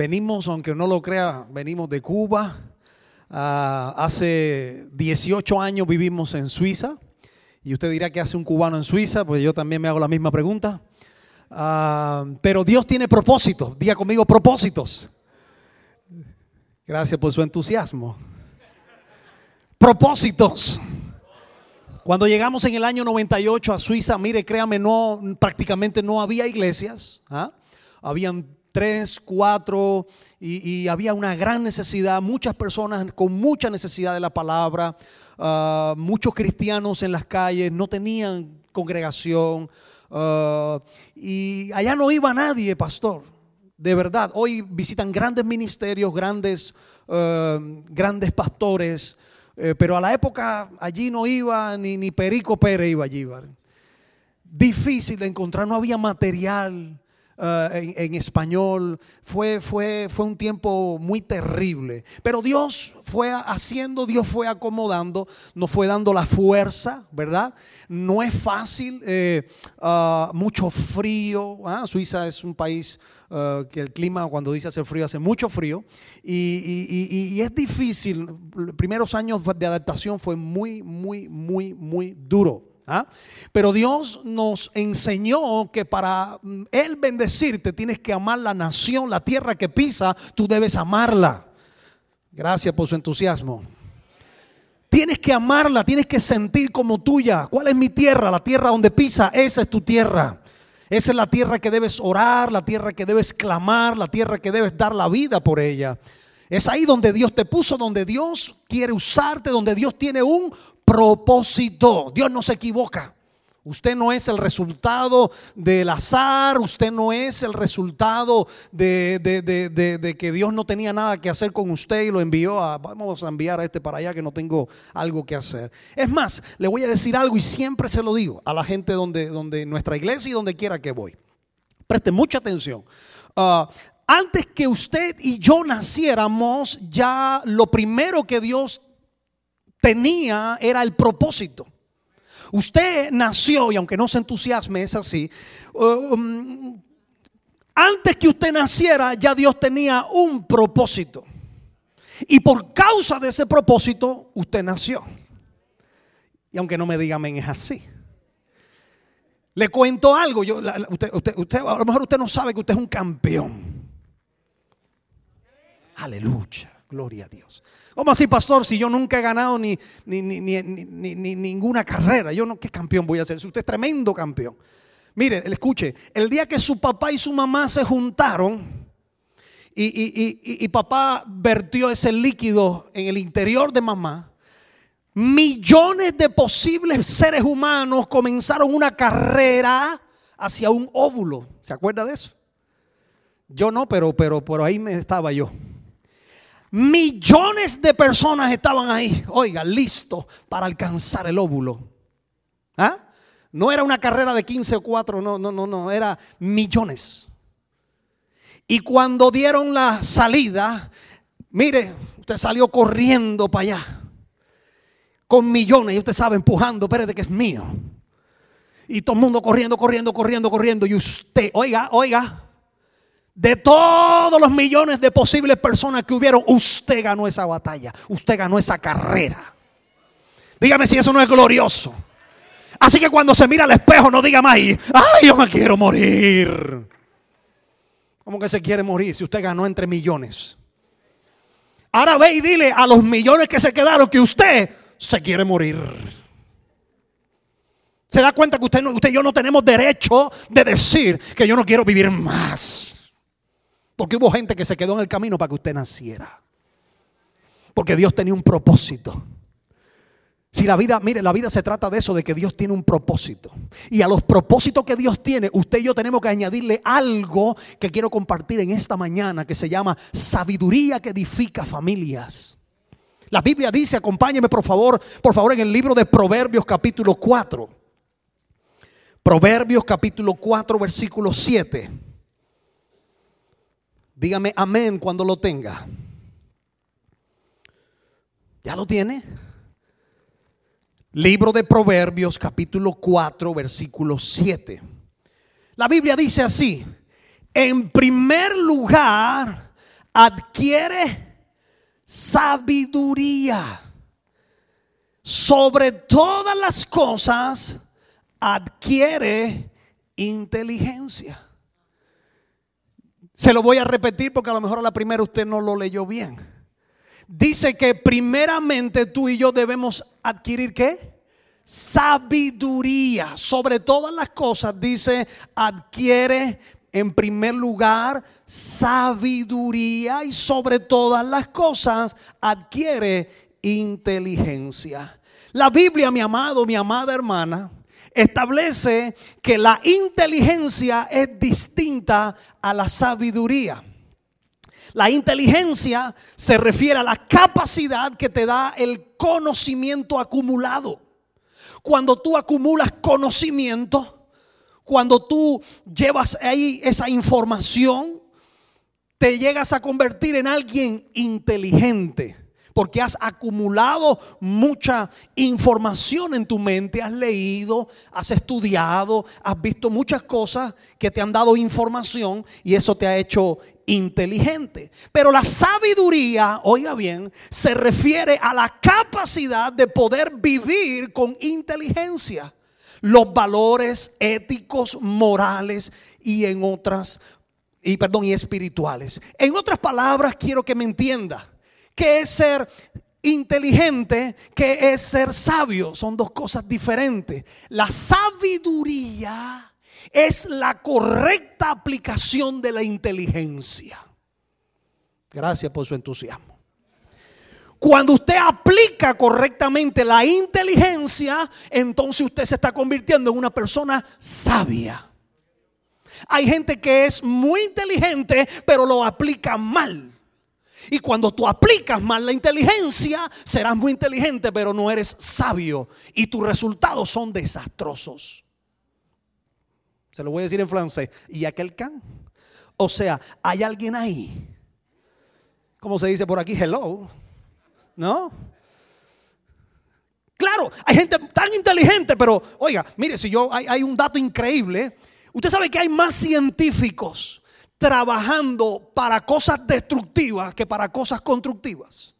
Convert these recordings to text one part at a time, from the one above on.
venimos, aunque no lo crea, venimos de Cuba. Ah, hace 18 años vivimos en Suiza. Y usted dirá que hace un cubano en Suiza, pues yo también me hago la misma pregunta. Ah, pero Dios tiene propósitos. Diga conmigo propósitos. Gracias por su entusiasmo. Propósitos. Cuando llegamos en el año 98 a Suiza, mire, créame, no, prácticamente no había iglesias. ¿ah? Habían tres, cuatro, y, había una gran necesidad, muchas personas con mucha necesidad de la palabra, ah, muchos cristianos en las calles, no tenían congregación, ah, y allá no iba nadie, pastor. De verdad, hoy visitan grandes ministerios, grandes, grandes pastores, eh, pero a la época allí no iba ni, ni Perico Pérez iba allí. Difícil de encontrar, no había material eh, en, español. Fue, fue, fue un tiempo muy terrible. Pero Dios fue haciendo, Dios fue acomodando, nos fue dando la fuerza, ¿verdad? No es fácil, eh, ah, mucho frío. ¿ah? Suiza es un país eh, que el clima cuando dice hace frío, hace mucho frío. Y, es difícil, los primeros años de adaptación fue muy, muy, muy, muy duro. ¿Ah? Pero Dios nos enseñó que para mm, Él bendecirte tienes que amar la nación, la tierra que pisa, tú debes amarla. Gracias por su entusiasmo. Tienes que amarla, tienes que sentir como tuya. ¿Cuál es mi tierra? La tierra donde pisa, esa es tu tierra. Esa es la tierra que debes orar, la tierra que debes clamar, la tierra que debes dar la vida por ella. Es ahí donde Dios te puso, donde Dios quiere usarte, donde Dios tiene un propósito. Dios no se equivoca. Usted no es el resultado del azar, usted no es el resultado de, que Dios no tenía nada que hacer con usted y lo envió a, vamos a enviar a este para allá que no tengo algo que hacer. Es más, le voy a decir algo y siempre se lo digo a la gente donde, donde nuestra iglesia y donde quiera que voy. Preste mucha atención. Ah, antes que usted y yo naciéramos, ya lo primero que Dios tenía era el propósito. Usted nació, y aunque no se entusiasme, es así. Um, antes que usted naciera, ya Dios tenía un propósito. Y por causa de ese propósito, usted nació. Y aunque no me digan, es así. Le cuento algo. Yo, usted, usted, a lo mejor usted no sabe que usted es un campeón. Aleluya. Gloria a Dios. ¿Cómo así, pastor? Si yo nunca he ganado ni, ni, ninguna carrera, yo no, ¿qué campeón voy a ser? Usted es tremendo campeón. Mire, escuche, el día que su papá y su mamá se juntaron y, y papá vertió ese líquido en el interior de mamá, millones de posibles seres humanos comenzaron una carrera hacia un óvulo. ¿Se acuerda de eso? Yo no, pero, pero por ahí me estaba yo. Millones de personas estaban ahí, oiga, listos para alcanzar el óvulo. ¿Ah? No era una carrera de 15 o 4, no, no, no, no, era millones. Y cuando dieron la salida, mire, usted salió corriendo para allá, con millones, y usted sabe, empujando, espérate que es mío. Y todo el mundo corriendo, corriendo, corriendo, corriendo. Y usted, oiga, oiga, de todos los millones de posibles personas que hubieron, usted ganó esa batalla, usted ganó esa carrera. Dígame si eso no es glorioso. Así que cuando se mira al espejo no diga más, ay, yo me quiero morir. ¿Cómo que se quiere morir si usted ganó entre millones? Ahora ve y dile a los millones que se quedaron que usted se quiere morir. Se da cuenta que usted, usted y yo no tenemos derecho de decir que yo no quiero vivir más. Porque hubo gente que se quedó en el camino para que usted naciera. Porque Dios tenía un propósito. Si la vida, mire, la vida se trata de eso, de que Dios tiene un propósito. Y a los propósitos que Dios tiene, usted y yo tenemos que añadirle algo que quiero compartir en esta mañana, que se llama sabiduría que edifica familias. La Biblia dice, acompáñeme por favor, por favor, en el libro de Proverbios capítulo 4. Proverbios capítulo 4, versículo 7. Dígame amén cuando lo tenga. ¿Ya lo tiene? Libro de Proverbios capítulo 4 versículo 7. La Biblia dice así, en primer lugar, adquiere sabiduría. Sobre todas las cosas adquiere inteligencia. Se lo voy a repetir porque a lo mejor a la primera usted no lo leyó bien. Dice que primeramente tú y yo debemos adquirir qué? Sabiduría. Sobre todas las cosas dice adquiere en primer lugar sabiduría y sobre todas las cosas adquiere inteligencia. La Biblia, mi amado, mi amada hermana, establece que la inteligencia es distinta a la sabiduría. La inteligencia se refiere a la capacidad que te da el conocimiento acumulado. Cuando tú acumulas conocimiento, cuando tú llevas ahí esa información, te llegas a convertir en alguien inteligente. Porque has acumulado mucha información en tu mente, has leído, has estudiado, has visto muchas cosas que te han dado información y eso te ha hecho inteligente. Pero la sabiduría, oiga bien, se refiere a la capacidad de poder vivir con inteligencia los valores éticos, morales y en otras y perdón, y espirituales. En otras palabras, quiero que me entienda que es ser inteligente, que es ser sabio. Son dos cosas diferentes. La sabiduría es la correcta aplicación de la inteligencia. Gracias por su entusiasmo. Cuando usted aplica correctamente la inteligencia, entonces usted se está convirtiendo en una persona sabia. Hay gente que es muy inteligente, pero lo aplica mal. Y cuando tú aplicas mal la inteligencia, serás muy inteligente, pero no eres sabio. Y tus resultados son desastrosos. Se lo voy a decir en francés. ¿Y aquel can? O sea, hay alguien ahí. Como se dice por aquí, hello. ¿No? Claro, hay gente tan inteligente, pero oiga, mire, si yo hay, hay un dato increíble. Usted sabe que hay más científicos trabajando para cosas destructivas que para cosas constructivas.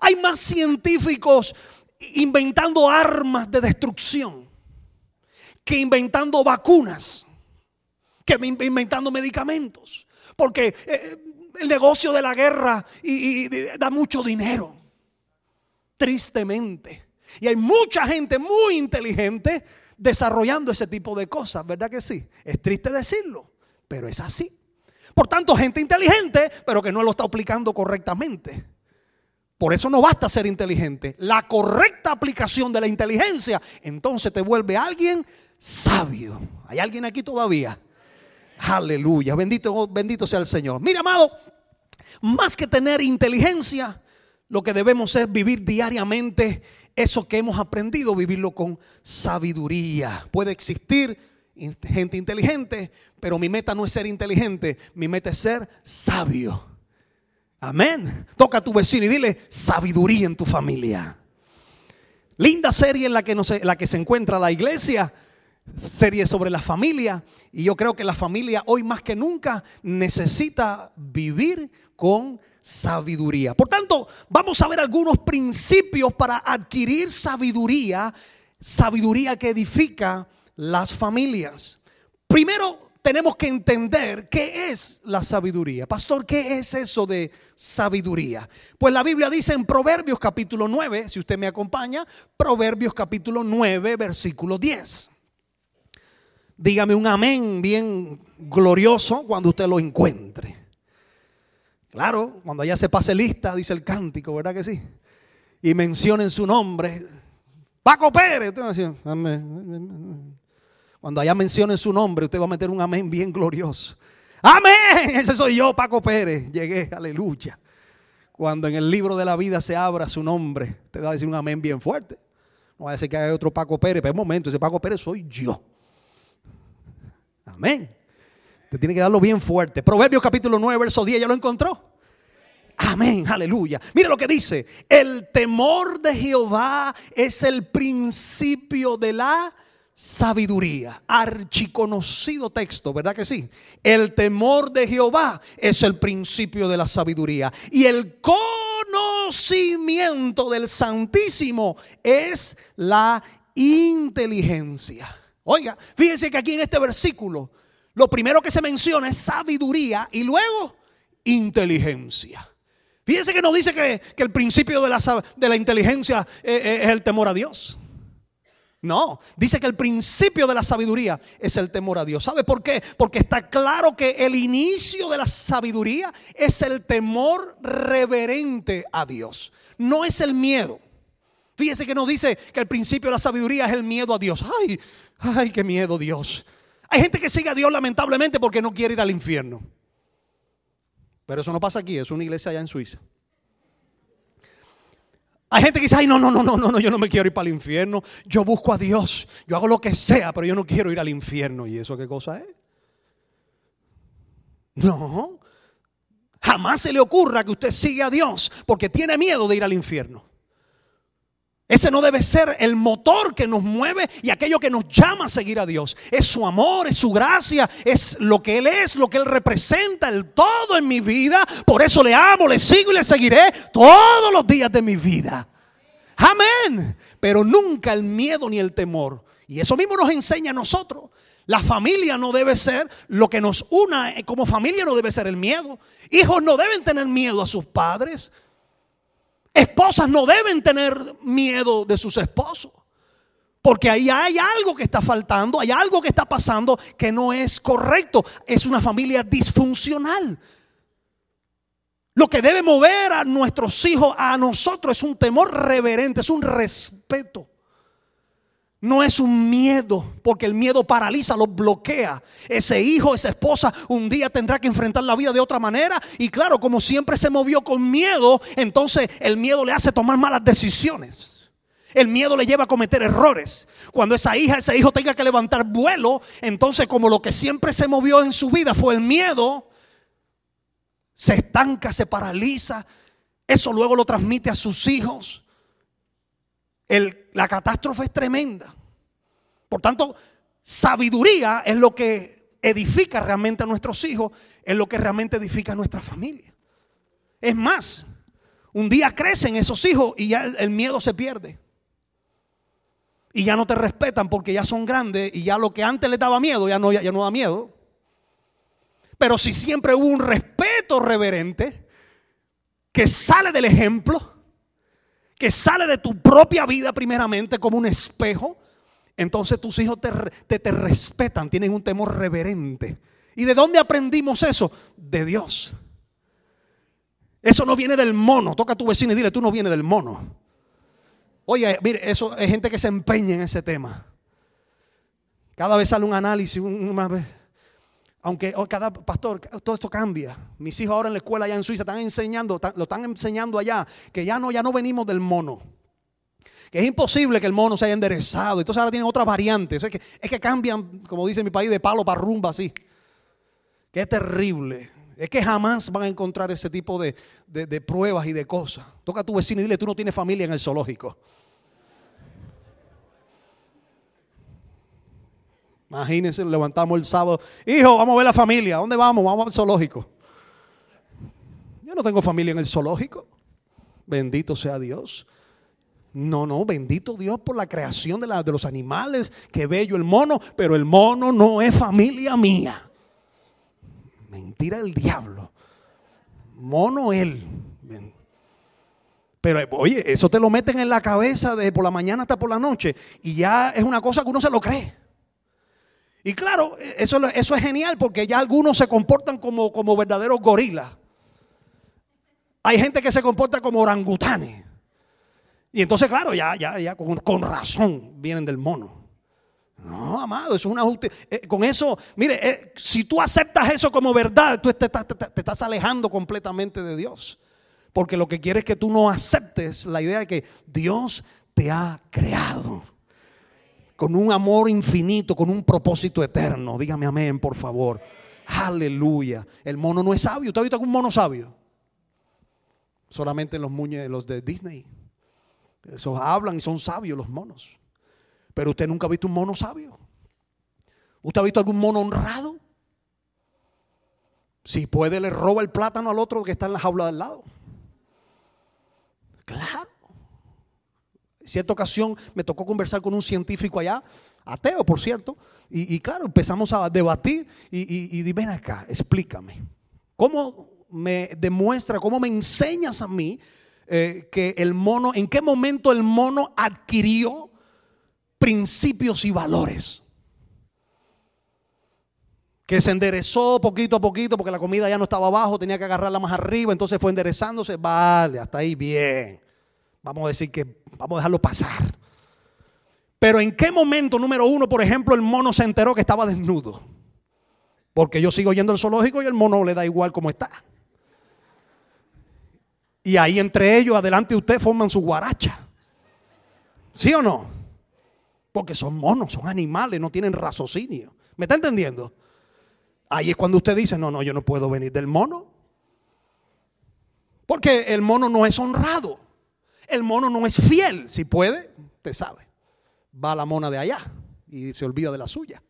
Hay más científicos inventando armas de destrucción que inventando vacunas, que inventando medicamentos. Porque eh, el negocio de la guerra da mucho dinero. Tristemente. Y hay mucha gente muy inteligente desarrollando ese tipo de cosas, ¿verdad que sí? Es triste decirlo, pero es así. Por tanto, gente inteligente, pero que no lo está aplicando correctamente. Por eso no basta ser inteligente. La correcta aplicación de la inteligencia, entonces te vuelve alguien sabio. ¿Hay alguien aquí todavía? Aleluya. Bendito, bendito sea el Señor. Mira, amado, más que tener inteligencia, lo que debemos es vivir diariamente eso que hemos aprendido, vivirlo con sabiduría. Puede existir gente inteligente, pero mi meta no es ser inteligente, mi meta es ser sabio. Amén. Toca a tu vecino y dile sabiduría en tu familia. Linda serie en la que, no se, la que se encuentra la iglesia, serie sobre la familia. Y yo creo que la familia hoy más que nunca necesita vivir con sabiduría. Por tanto, vamos a ver algunos principios para adquirir sabiduría, sabiduría que edifica las familias. Primero tenemos que entender qué es la sabiduría. Pastor, ¿qué es eso de sabiduría? Pues la Biblia dice en Proverbios capítulo 9, si usted me acompaña, Proverbios capítulo 9, versículo 10. Dígame un amén bien glorioso cuando usted lo encuentre. Claro, cuando allá se pase lista, dice el cántico, ¿verdad que sí? Y mencionen su nombre. Paco Pérez. Amén. Cuando allá mencionen su nombre, usted va a meter un amén bien glorioso. Amén. Ese soy yo, Paco Pérez. Llegué, aleluya. Cuando en el libro de la vida se abra su nombre, te va a decir un amén bien fuerte. No va a decir que hay otro Paco Pérez, pero un momento, ese Paco Pérez soy yo. Amén. Te tiene que darlo bien fuerte. Proverbios capítulo 9, verso 10, ¿ya lo encontró? Amén, aleluya. Mire lo que dice. El temor de Jehová es el principio de la sabiduría. Archiconocido texto, ¿verdad que sí? El temor de Jehová es el principio de la sabiduría. Y el conocimiento del Santísimo es la inteligencia. Oiga, fíjense que aquí en este versículo lo primero que se menciona es sabiduría y luego inteligencia. Fíjense que nos dice que, el principio de la, de la inteligencia eh, eh, es el temor a Dios. No, dice que el principio de la sabiduría es el temor a Dios. ¿Sabe por qué? Porque está claro que el inicio de la sabiduría es el temor reverente a Dios. No es el miedo. Fíjese que nos dice que el principio de la sabiduría es el miedo a Dios. Ay, ay, qué miedo Dios. Hay gente que sigue a Dios lamentablemente porque no quiere ir al infierno. Pero eso no pasa aquí, es una iglesia allá en Suiza. Hay gente que dice, ay, no, no, no, no, no, yo no me quiero ir para el infierno. Yo busco a Dios, yo hago lo que sea, pero yo no quiero ir al infierno. ¿Y eso qué cosa es? No, jamás se le ocurra que usted siga a Dios porque tiene miedo de ir al infierno. Ese no debe ser el motor que nos mueve y aquello que nos llama a seguir a Dios. Es su amor, es su gracia, es lo que Él es, lo que Él representa, el todo en mi vida. Por eso le amo, le sigo y le seguiré todos los días de mi vida. Amén. Pero nunca el miedo ni el temor. Y eso mismo nos enseña a nosotros. La familia no debe ser lo que nos una como familia no debe ser el miedo. Hijos no deben tener miedo a sus padres. Esposas no deben tener miedo de sus esposos. Porque ahí hay algo que está faltando, hay algo que está pasando que no es correcto. Es una familia disfuncional. Lo que debe mover a nuestros hijos, a nosotros, es un temor reverente, es un respeto. No es un miedo, porque el miedo paraliza, lo bloquea. Ese hijo, esa esposa, un día tendrá que enfrentar la vida de otra manera. Y claro, como siempre se movió con miedo, entonces el miedo le hace tomar malas decisiones. El miedo le lleva a cometer errores. Cuando esa hija, ese hijo tenga que levantar vuelo, entonces como lo que siempre se movió en su vida fue el miedo, se estanca, se paraliza. Eso luego lo transmite a sus hijos la catástrofe es tremenda. Por tanto, sabiduría es lo que edifica realmente a nuestros hijos, es lo que realmente edifica a nuestra familia. Es más, un día crecen esos hijos y ya el, miedo se pierde. Y ya no te respetan porque ya son grandes y ya lo que antes les daba miedo ya no, ya no da miedo. Pero si siempre hubo un respeto reverente que sale del ejemplo, que sale de tu propia vida primeramente como un espejo, entonces tus hijos te, te, respetan, tienen un temor reverente. ¿Y de dónde aprendimos eso? De Dios. Eso no viene del mono. Toca a tu vecino y dile, tú no vienes del mono. Oye, mire, eso es gente que se empeña en ese tema. Cada vez sale un análisis, una vez. Aunque oh, cada pastor, todo esto cambia. Mis hijos ahora en la escuela allá en Suiza están enseñando, lo están enseñando allá, que ya no, ya no venimos del mono. Que es imposible que el mono se haya enderezado. Entonces ahora tienen otras variantes. Es que, es que cambian, como dice mi país, de palo para rumba así. Que es terrible. Es que jamás van a encontrar ese tipo de, de pruebas y de cosas. Toca a tu vecino y dile, tú no tienes familia en el zoológico. Imagínense, levantamos el sábado. Hijo, vamos a ver la familia. ¿Dónde vamos? Vamos al zoológico. Yo no tengo familia en el zoológico. Bendito sea Dios. No, no, bendito Dios por la creación de, de los animales. Qué bello el mono, pero el mono no es familia mía. Mentira del diablo. Mono él. Pero oye, eso te lo meten en la cabeza de por la mañana hasta por la noche y ya es una cosa que uno se lo cree. Y claro, eso, eso es genial porque ya algunos se comportan como, como verdaderos gorilas. Hay gente que se comporta como orangutanes. Y entonces, claro, ya, ya, ya con, razón vienen del mono. No, amado, eso es una eh, con eso, mire, eh, si tú aceptas eso como verdad, tú te, te, estás alejando completamente de Dios. Porque lo que quiere es que tú no aceptes la idea de que Dios te ha creado con un amor infinito, con un propósito eterno. Dígame amén, por favor. Aleluya. El mono no es sabio. ¿Usted ha visto algún mono sabio? Solamente los muñecos, los de Disney. Esos hablan y son sabios los monos. Pero usted nunca ha visto un mono sabio. ¿Usted ha visto algún mono honrado? Si puede, le roba el plátano al otro que está en la jaula del lado. Claro. Cierta ocasión me tocó conversar con un científico allá, ateo por cierto, y, claro, empezamos a debatir y, y, ven acá, explícame. ¿Cómo me demuestra, cómo me enseñas a mí eh, que el mono, en qué momento el mono adquirió principios y valores? que se enderezó poquito a poquito porque la comida ya no estaba abajo, tenía que agarrarla más arriba, entonces fue enderezándose, vale, hasta ahí bien. Vamos a decir que vamos a dejarlo pasar. Pero en qué momento, número uno, por ejemplo, el mono se enteró que estaba desnudo. Porque yo sigo yendo al zoológico y el mono le da igual como está. Y ahí entre ellos, adelante usted, forman su guaracha. ¿Sí o no? Porque son monos, son animales, no tienen raciocinio. ¿Me está entendiendo? Ahí es cuando usted dice, no, no, yo no puedo venir del mono. Porque el mono no es honrado. El mono no es fiel. Si puede, usted sabe. Va a la mona de allá y se olvida de la suya.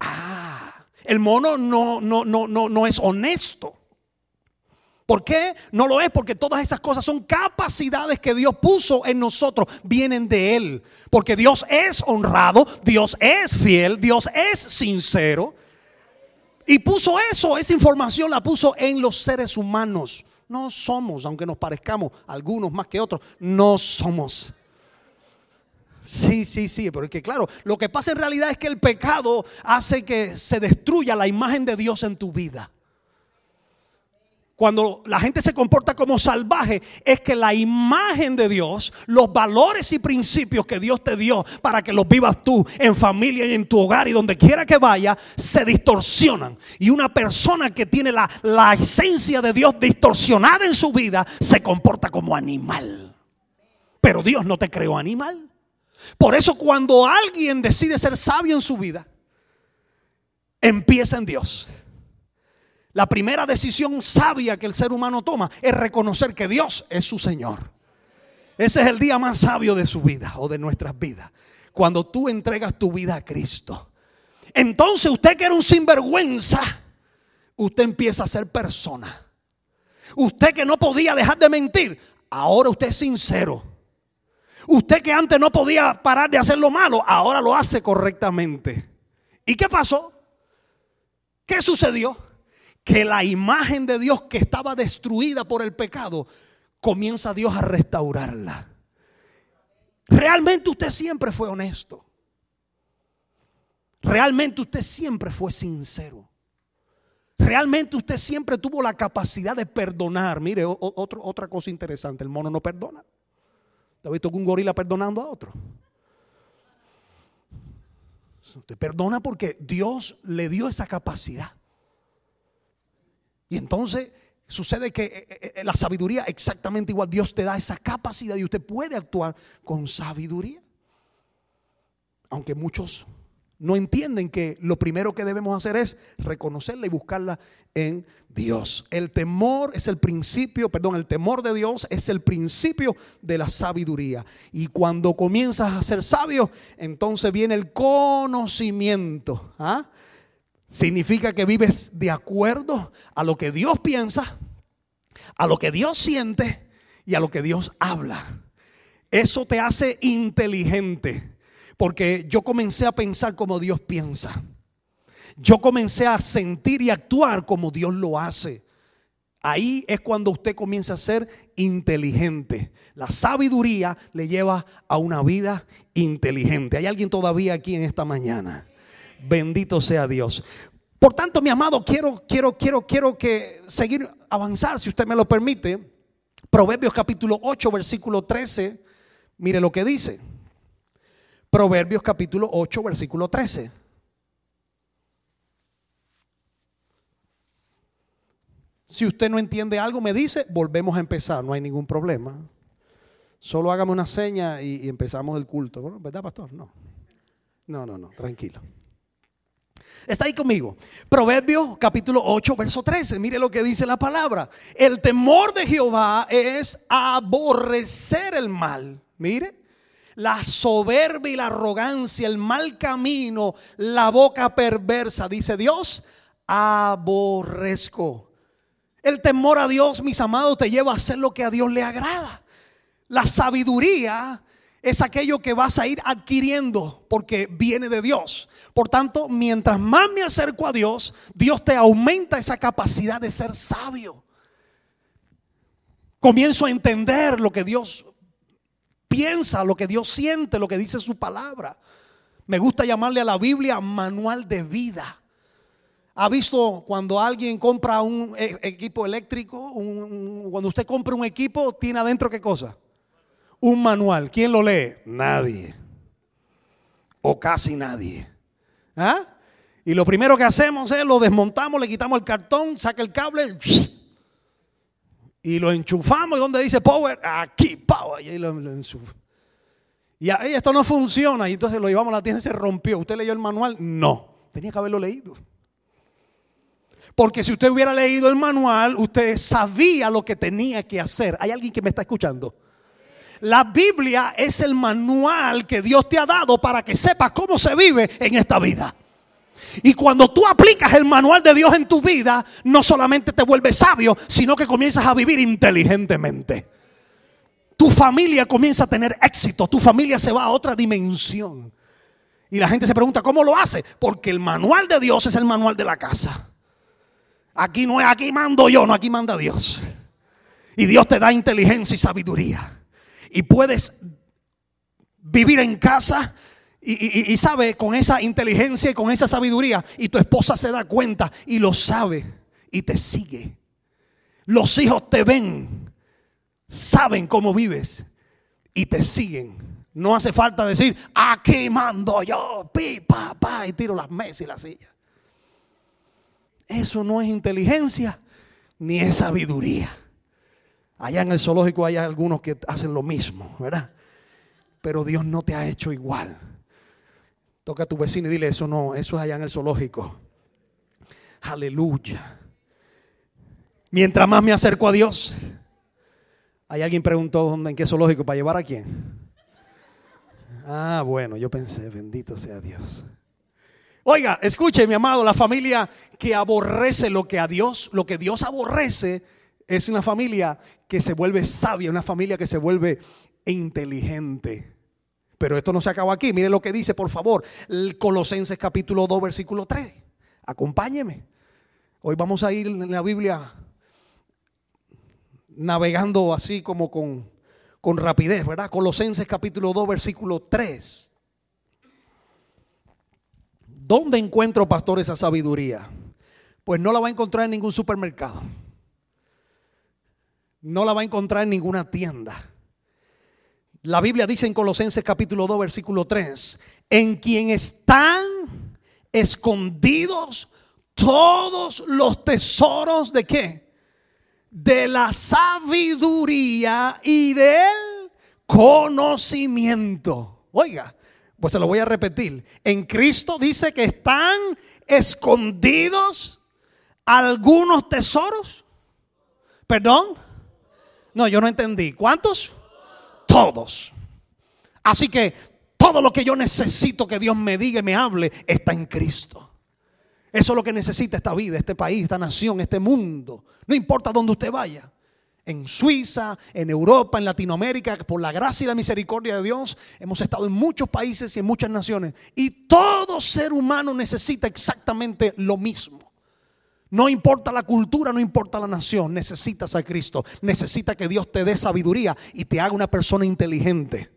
Ah, el mono no, no, no, no, no es honesto. ¿Por qué? No lo es porque todas esas cosas son capacidades que Dios puso en nosotros, vienen de Él. Porque Dios es honrado, Dios es fiel, Dios es sincero. Y puso eso, esa información la puso en los seres humanos. No somos, aunque nos parezcamos algunos más que otros, no somos. Sí, sí, sí, pero es que claro, lo que pasa en realidad es que el pecado hace que se destruya la imagen de Dios en tu vida. Cuando la gente se comporta como salvaje, es que la imagen de Dios, los valores y principios que Dios te dio para que los vivas tú en familia y en tu hogar y donde quiera que vaya, se distorsionan. Y una persona que tiene la, la esencia de Dios distorsionada en su vida, se comporta como animal. Pero Dios no te creó animal. Por eso cuando alguien decide ser sabio en su vida, empieza en Dios. La primera decisión sabia que el ser humano toma es reconocer que Dios es su Señor. Ese es el día más sabio de su vida o de nuestras vidas. Cuando tú entregas tu vida a Cristo. Entonces usted que era un sinvergüenza, usted empieza a ser persona. Usted que no podía dejar de mentir, ahora usted es sincero. Usted que antes no podía parar de hacer lo malo, ahora lo hace correctamente. ¿Y qué pasó? ¿Qué sucedió? Que la imagen de Dios que estaba destruida por el pecado, comienza Dios a restaurarla. Realmente usted siempre fue honesto. Realmente usted siempre fue sincero. Realmente usted siempre tuvo la capacidad de perdonar. Mire, otra cosa interesante, el mono no perdona. ¿Te ha visto un gorila perdonando a otro? Usted perdona porque Dios le dio esa capacidad. Y entonces sucede que eh, eh, eh, la sabiduría exactamente igual. Dios te da esa capacidad y usted puede actuar con sabiduría. Aunque muchos no entienden que lo primero que debemos hacer es reconocerla y buscarla en Dios. El temor es el principio, perdón, el temor de Dios es el principio de la sabiduría. Y cuando comienzas a ser sabio, entonces viene el conocimiento. ¿ah? Significa que vives de acuerdo a lo que Dios piensa, a lo que Dios siente y a lo que Dios habla. Eso te hace inteligente, porque yo comencé a pensar como Dios piensa. Yo comencé a sentir y actuar como Dios lo hace. Ahí es cuando usted comienza a ser inteligente. La sabiduría le lleva a una vida inteligente. ¿Hay alguien todavía aquí en esta mañana? Bendito sea Dios. Por tanto, mi amado, quiero, quiero, quiero, quiero que seguir avanzar, si usted me lo permite. Proverbios capítulo 8, versículo 13. Mire lo que dice. Proverbios capítulo 8, versículo 13. Si usted no entiende algo, me dice, volvemos a empezar, no hay ningún problema. Solo hágame una seña y, empezamos el culto. ¿Verdad, pastor? No. No, no, no, tranquilo. Está ahí conmigo. Proverbio capítulo 8, verso 13. Mire lo que dice la palabra. El temor de Jehová es aborrecer el mal. Mire. la soberbia y la arrogancia, el mal camino, la boca perversa, dice Dios, aborrezco. El temor a Dios, mis amados, te lleva a hacer lo que a Dios le agrada. La sabiduría es aquello que vas a ir adquiriendo porque viene de Dios. Por tanto, mientras más me acerco a Dios, Dios te aumenta esa capacidad de ser sabio. Comienzo a entender lo que Dios piensa, lo que Dios siente, lo que dice su palabra. Me gusta llamarle a la Biblia manual de vida. ¿Ha visto cuando alguien compra un e, equipo eléctrico? cuando usted compra un equipo, tiene adentro qué cosa? Un manual. ¿Quién lo lee? Nadie. O casi nadie. ¿Ah? Y lo primero que hacemos es lo desmontamos, le quitamos el cartón, saca el cable y lo enchufamos. ¿Y donde dice power? Aquí, power. Y ahí lo, enchufamos. Y ahí esto no funciona. Y entonces lo llevamos a la tienda y se rompió. ¿Usted leyó el manual? No. Tenía que haberlo leído. Porque si usted hubiera leído el manual, usted sabía lo que tenía que hacer. ¿Hay alguien que me está escuchando? La Biblia es el manual que Dios te ha dado para que sepas cómo se vive en esta vida. Y cuando tú aplicas el manual de Dios en tu vida, no solamente te vuelves sabio, sino que comienzas a vivir inteligentemente. Tu familia comienza a tener éxito, tu familia se va a otra dimensión. Y la gente se pregunta, ¿cómo lo hace? Porque el manual de Dios es el manual de la casa. Aquí no es, aquí mando yo, no, aquí manda Dios. Y Dios te da inteligencia y sabiduría. Y puedes vivir en casa y, y, sabe con esa inteligencia y con esa sabiduría. Y tu esposa se da cuenta y lo sabe y te sigue. Los hijos te ven, saben cómo vives y te siguen. No hace falta decir, aquí mando yo, pi, pa, y tiro las mesas y las sillas. Eso no es inteligencia ni es sabiduría. Allá en el zoológico hay algunos que hacen lo mismo, ¿verdad? Pero Dios no te ha hecho igual. Toca a tu vecino y dile, eso no, eso es allá en el zoológico. Aleluya. Mientras más me acerco a Dios, hay alguien preguntó dónde, en qué zoológico, para llevar a quién. Ah, bueno, yo pensé, bendito sea Dios. Oiga, escuche, mi amado, la familia que aborrece lo que a Dios, lo que Dios aborrece, es una familia que se vuelve sabia, una familia que se vuelve inteligente. Pero esto no se acaba aquí. Mire lo que dice, por favor, Colosenses capítulo 2, versículo 3. Acompáñeme. Hoy vamos a ir en la Biblia navegando así como con, con rapidez, ¿verdad? Colosenses capítulo 2, versículo 3. ¿Dónde encuentro, pastor, esa sabiduría? Pues no la va a encontrar en ningún supermercado. No la va a encontrar en ninguna tienda. La Biblia dice en Colosenses capítulo 2, versículo 3, en quien están escondidos todos los tesoros de qué? De la sabiduría y del conocimiento. Oiga, pues se lo voy a repetir. En Cristo dice que están escondidos algunos tesoros. ¿Perdón? No, yo no entendí. ¿Cuántos? Todos. Así que todo lo que yo necesito que Dios me diga y me hable está en Cristo. Eso es lo que necesita esta vida, este país, esta nación, este mundo. No importa dónde usted vaya en Suiza, en Europa, en Latinoamérica, por la gracia y la misericordia de Dios, hemos estado en muchos países y en muchas naciones. Y todo ser humano necesita exactamente lo mismo. No importa la cultura, no importa la nación, necesitas a Cristo. Necesita que Dios te dé sabiduría y te haga una persona inteligente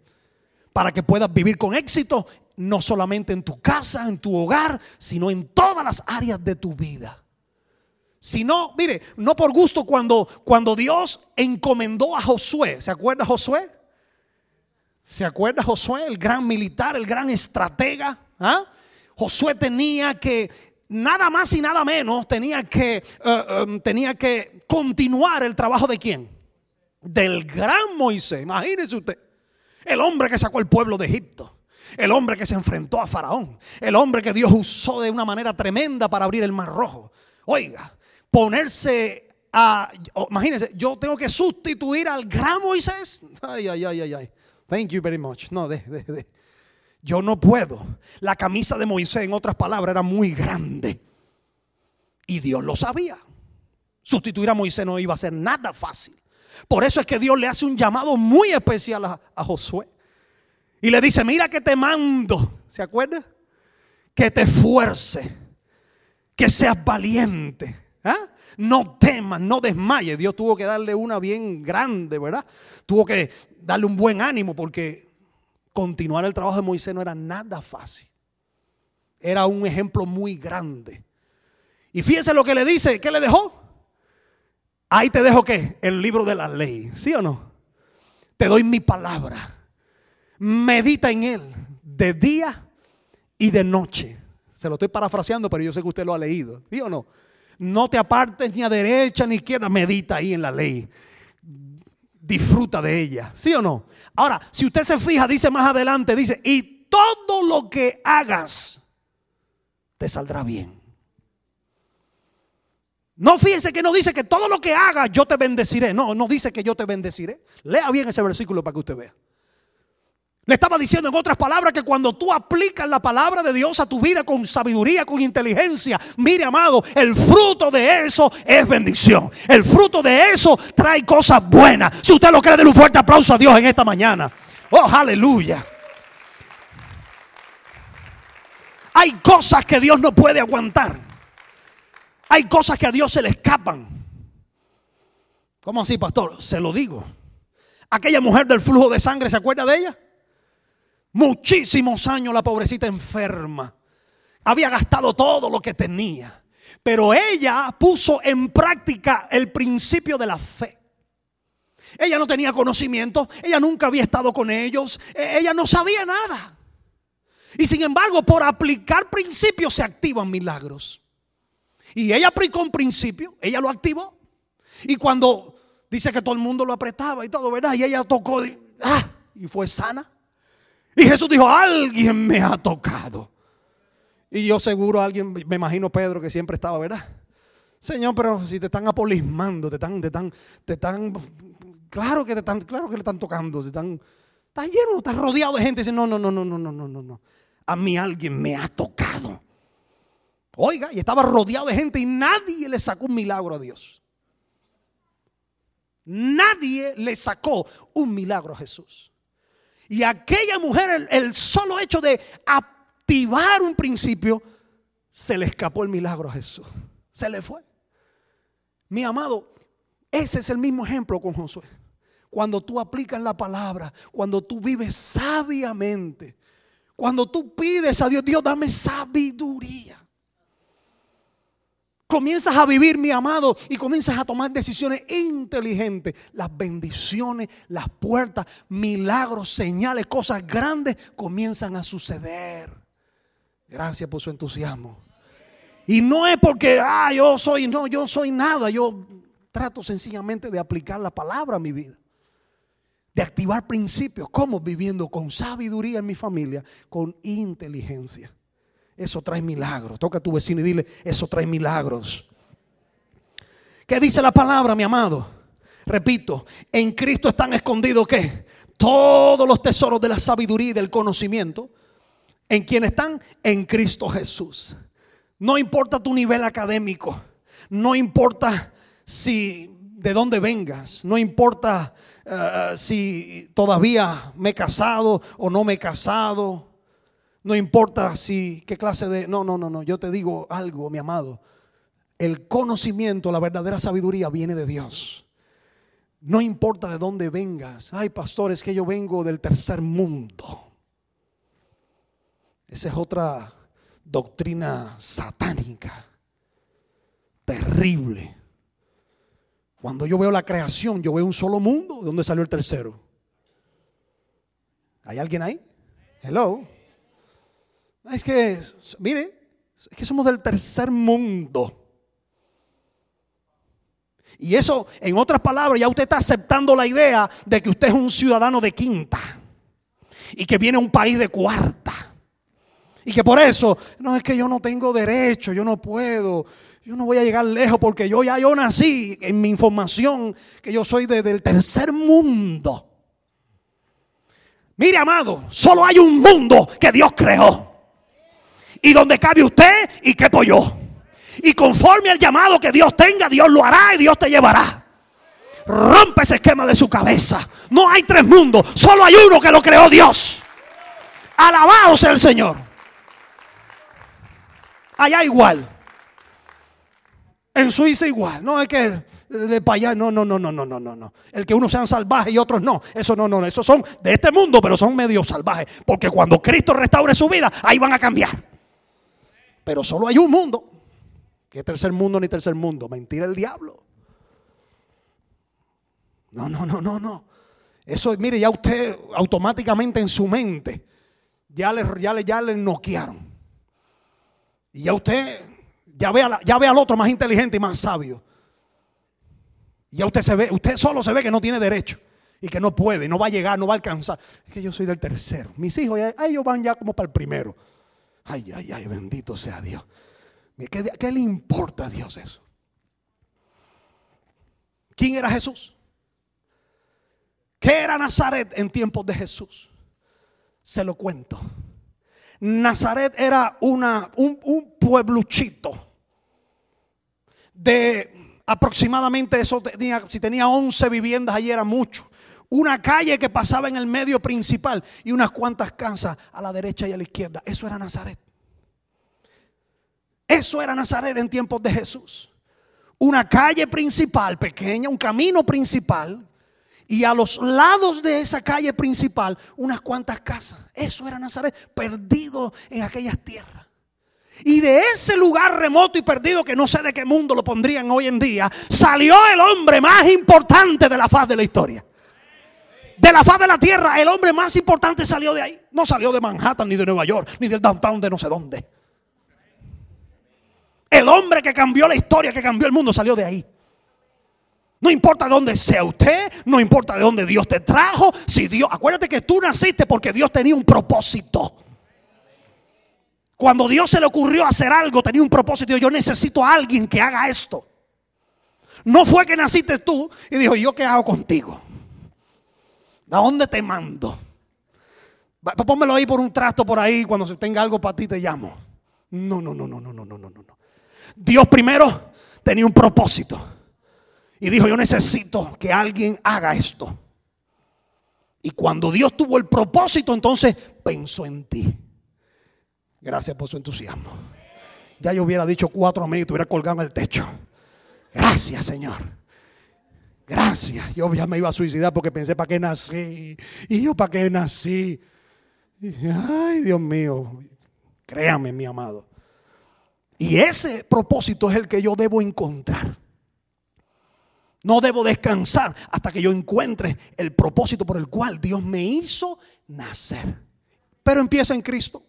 para que puedas vivir con éxito, no solamente en tu casa, en tu hogar, sino en todas las áreas de tu vida. Si no, mire, no por gusto cuando, cuando Dios encomendó a Josué, ¿se acuerda Josué? ¿Se acuerda Josué, el gran militar, el gran estratega? ¿Ah? Josué tenía que, nada más y nada menos, tenía que, eh, em, tenía que continuar el trabajo de quién? Del gran Moisés, imagínese usted. El hombre que sacó el pueblo de Egipto. El hombre que se enfrentó a Faraón. El hombre que Dios usó de una manera tremenda para abrir el mar rojo. Oiga, ponerse a, imagínense, yo tengo que sustituir al gran Moisés. Ay, ay, ay, ay, ay. Thank you very much. No, de, de. Yo no puedo. La camisa de Moisés, en otras palabras, era muy grande. Y Dios lo sabía. Sustituir a Moisés no iba a ser nada fácil. Por eso es que Dios le hace un llamado muy especial a, Josué. Y le dice, mira que te mando. ¿Se acuerda? Que te esfuerce. Que seas valiente. ¿Ah? No temas, no desmayes. Dios tuvo que darle una bien grande, ¿verdad? Tuvo que darle un buen ánimo porque continuar el trabajo de Moisés no era nada fácil. Era un ejemplo muy grande. Y fíjense lo que le dice, ¿qué le dejó? Ahí te dejo qué? El libro de la ley, ¿sí o no? Te doy mi palabra. Medita en él de día y de noche. Se lo estoy parafraseando, pero yo sé que usted lo ha leído, ¿sí o no? No te apartes ni a derecha ni a izquierda, medita ahí en la ley. Disfruta de ella, ¿sí o no? Ahora, si usted se fija, dice más adelante, dice, y todo lo que hagas te saldrá bien. No fíjense que no dice que todo lo que hagas yo te bendeciré. No, no dice que yo te bendeciré. Lea bien ese versículo para que usted vea. Le estaba diciendo en otras palabras que cuando tú aplicas la palabra de Dios a tu vida con sabiduría, con inteligencia, mire amado, el fruto de eso es bendición. El fruto de eso trae cosas buenas. Si usted lo cree, denle un fuerte aplauso a Dios en esta mañana. Oh, aleluya. Hay cosas que Dios no puede aguantar. Hay cosas que a Dios se le escapan. ¿Cómo así, pastor? Se lo digo. Aquella mujer del flujo de sangre, ¿se acuerda de ella? Muchísimos años la pobrecita enferma. Había gastado todo lo que tenía. Pero ella puso en práctica el principio de la fe. Ella no tenía conocimiento, ella nunca había estado con ellos, e-, ella no sabía nada. Y sin embargo, por aplicar principios se activan milagros. Y ella aplicó un principio, ella lo activó. Y cuando dice que todo el mundo lo apretaba y todo, ¿verdad? Y ella tocó, ah, y fue sana. Y Jesús dijo, alguien me ha tocado. Y yo seguro alguien, me imagino Pedro que siempre estaba, ¿verdad? Señor, pero si te están apolismando, te están, te están, te están, claro que te están, claro que le están tocando, te están, está lleno, está rodeado de gente. Dice, no, no, no, no, no, no, no, no. A mí alguien me ha tocado. Oiga, y estaba rodeado de gente y nadie le sacó un milagro a Dios. Nadie le sacó un milagro a Jesús. Y aquella mujer, el, solo hecho de activar un principio, se le escapó el milagro a Jesús. Se le fue. Mi amado, ese es el mismo ejemplo con Josué. Cuando tú aplicas la palabra, cuando tú vives sabiamente, cuando tú pides a Dios, Dios dame sabiduría. Comienzas a vivir, mi amado, y comienzas a tomar decisiones inteligentes. Las bendiciones, las puertas, milagros, señales, cosas grandes comienzan a suceder. Gracias por su entusiasmo. Y no es porque, ah, yo soy, no, yo soy nada. Yo trato sencillamente de aplicar la palabra a mi vida. De activar principios. como Viviendo con sabiduría en mi familia, con inteligencia. Eso trae milagros. Toca a tu vecino y dile, eso trae milagros. ¿Qué dice la palabra, mi amado? Repito, en Cristo están escondidos qué? Todos los tesoros de la sabiduría y del conocimiento. ¿En quién están? En Cristo Jesús. No importa tu nivel académico. No importa si de dónde vengas. No importa eh, si todavía me he casado o no me he casado. No importa si qué clase de... No, no, no, no. Yo te digo algo, mi amado. El conocimiento, la verdadera sabiduría viene de Dios. No importa de dónde vengas. Ay, pastores, que yo vengo del tercer mundo. Esa es otra doctrina satánica. Terrible. Cuando yo veo la creación, yo veo un solo mundo. ¿De dónde salió el tercero? ¿Hay alguien ahí? Hello. Es que, mire, es que somos del tercer mundo. Y eso, en otras palabras, ya usted está aceptando la idea de que usted es un ciudadano de quinta y que viene a un país de cuarta. Y que por eso, no es que yo no tengo derecho, yo no puedo, yo no voy a llegar lejos porque yo ya yo nací en mi información que yo soy del tercer mundo. Mire, amado, solo hay un mundo que Dios creó. Y donde cabe usted y que yo. Y conforme al llamado que Dios tenga, Dios lo hará y Dios te llevará. Rompe ese esquema de su cabeza. No hay tres mundos, solo hay uno que lo creó Dios. Alabado sea el Señor. Allá igual. En Suiza igual. No es que de para allá. No, no, no, no, no, no, no. El que unos sean salvajes y otros no. Eso no, no. Esos son de este mundo, pero son medio salvajes. Porque cuando Cristo restaure su vida, ahí van a cambiar. Pero solo hay un mundo. ¿Qué tercer mundo ni tercer mundo? Mentira el diablo. No, no, no, no, no. Eso, mire, ya usted automáticamente en su mente ya le, ya le, ya le noquearon. Y ya usted ya ve, ya ve al otro más inteligente y más sabio. Ya usted se ve, usted solo se ve que no tiene derecho y que no puede, no va a llegar, no va a alcanzar. Es que yo soy del tercero. Mis hijos, ellos van ya como para el primero. Ay, ay, ay, bendito sea Dios. ¿Qué, ¿Qué, le importa a Dios eso? ¿Quién era Jesús? ¿Qué era Nazaret en tiempos de Jesús? Se lo cuento. Nazaret era una, un, un puebluchito de aproximadamente eso tenía, si tenía 11 viviendas allí era mucho. Una calle que pasaba en el medio principal y unas cuantas casas a la derecha y a la izquierda. Eso era Nazaret. Eso era Nazaret en tiempos de Jesús. Una calle principal pequeña, un camino principal y a los lados de esa calle principal unas cuantas casas. Eso era Nazaret, perdido en aquellas tierras. Y de ese lugar remoto y perdido, que no sé de qué mundo lo pondrían hoy en día, salió el hombre más importante de la faz de la historia. De la faz de la tierra, el hombre más importante salió de ahí. No salió de Manhattan, ni de Nueva York, ni del downtown de no sé dónde. El hombre que cambió la historia, que cambió el mundo, salió de ahí. No importa de dónde sea usted, no importa de dónde Dios te trajo. Si Dios, acuérdate que tú naciste porque Dios tenía un propósito. Cuando Dios se le ocurrió hacer algo, tenía un propósito. Yo necesito a alguien que haga esto. No fue que naciste tú y dijo, ¿yo qué hago contigo? ¿A dónde te mando? Pónmelo ahí por un trasto por ahí. Cuando se tenga algo para ti, te llamo. No, no, no, no, no, no, no, no. Dios primero tenía un propósito. Y dijo, yo necesito que alguien haga esto. Y cuando Dios tuvo el propósito, entonces pensó en ti. Gracias por su entusiasmo. Ya yo hubiera dicho cuatro amigos y estuviera colgado en el techo. Gracias, Señor. Gracias. Yo ya me iba a suicidar porque pensé, ¿para qué nací? Y yo, ¿para qué nací? ay, Dios mío. Créame, mi amado. Y ese propósito es el que yo debo encontrar. No debo descansar hasta que yo encuentre el propósito por el cual Dios me hizo nacer. Pero empieza en Cristo.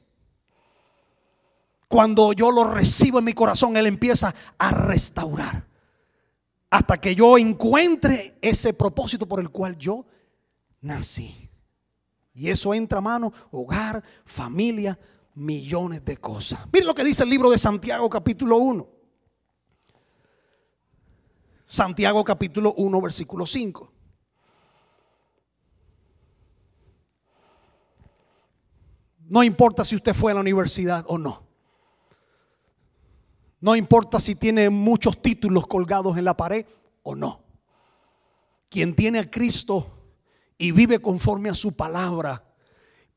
Cuando yo lo recibo en mi corazón, Él empieza a restaurar. Hasta que yo encuentre ese propósito por el cual yo nací. Y eso entra a mano, hogar, familia, millones de cosas. Miren lo que dice el libro de Santiago capítulo 1. Santiago capítulo 1, versículo 5. No importa si usted fue a la universidad o no. No importa si tiene muchos títulos colgados en la pared o no. Quien tiene a Cristo y vive conforme a su palabra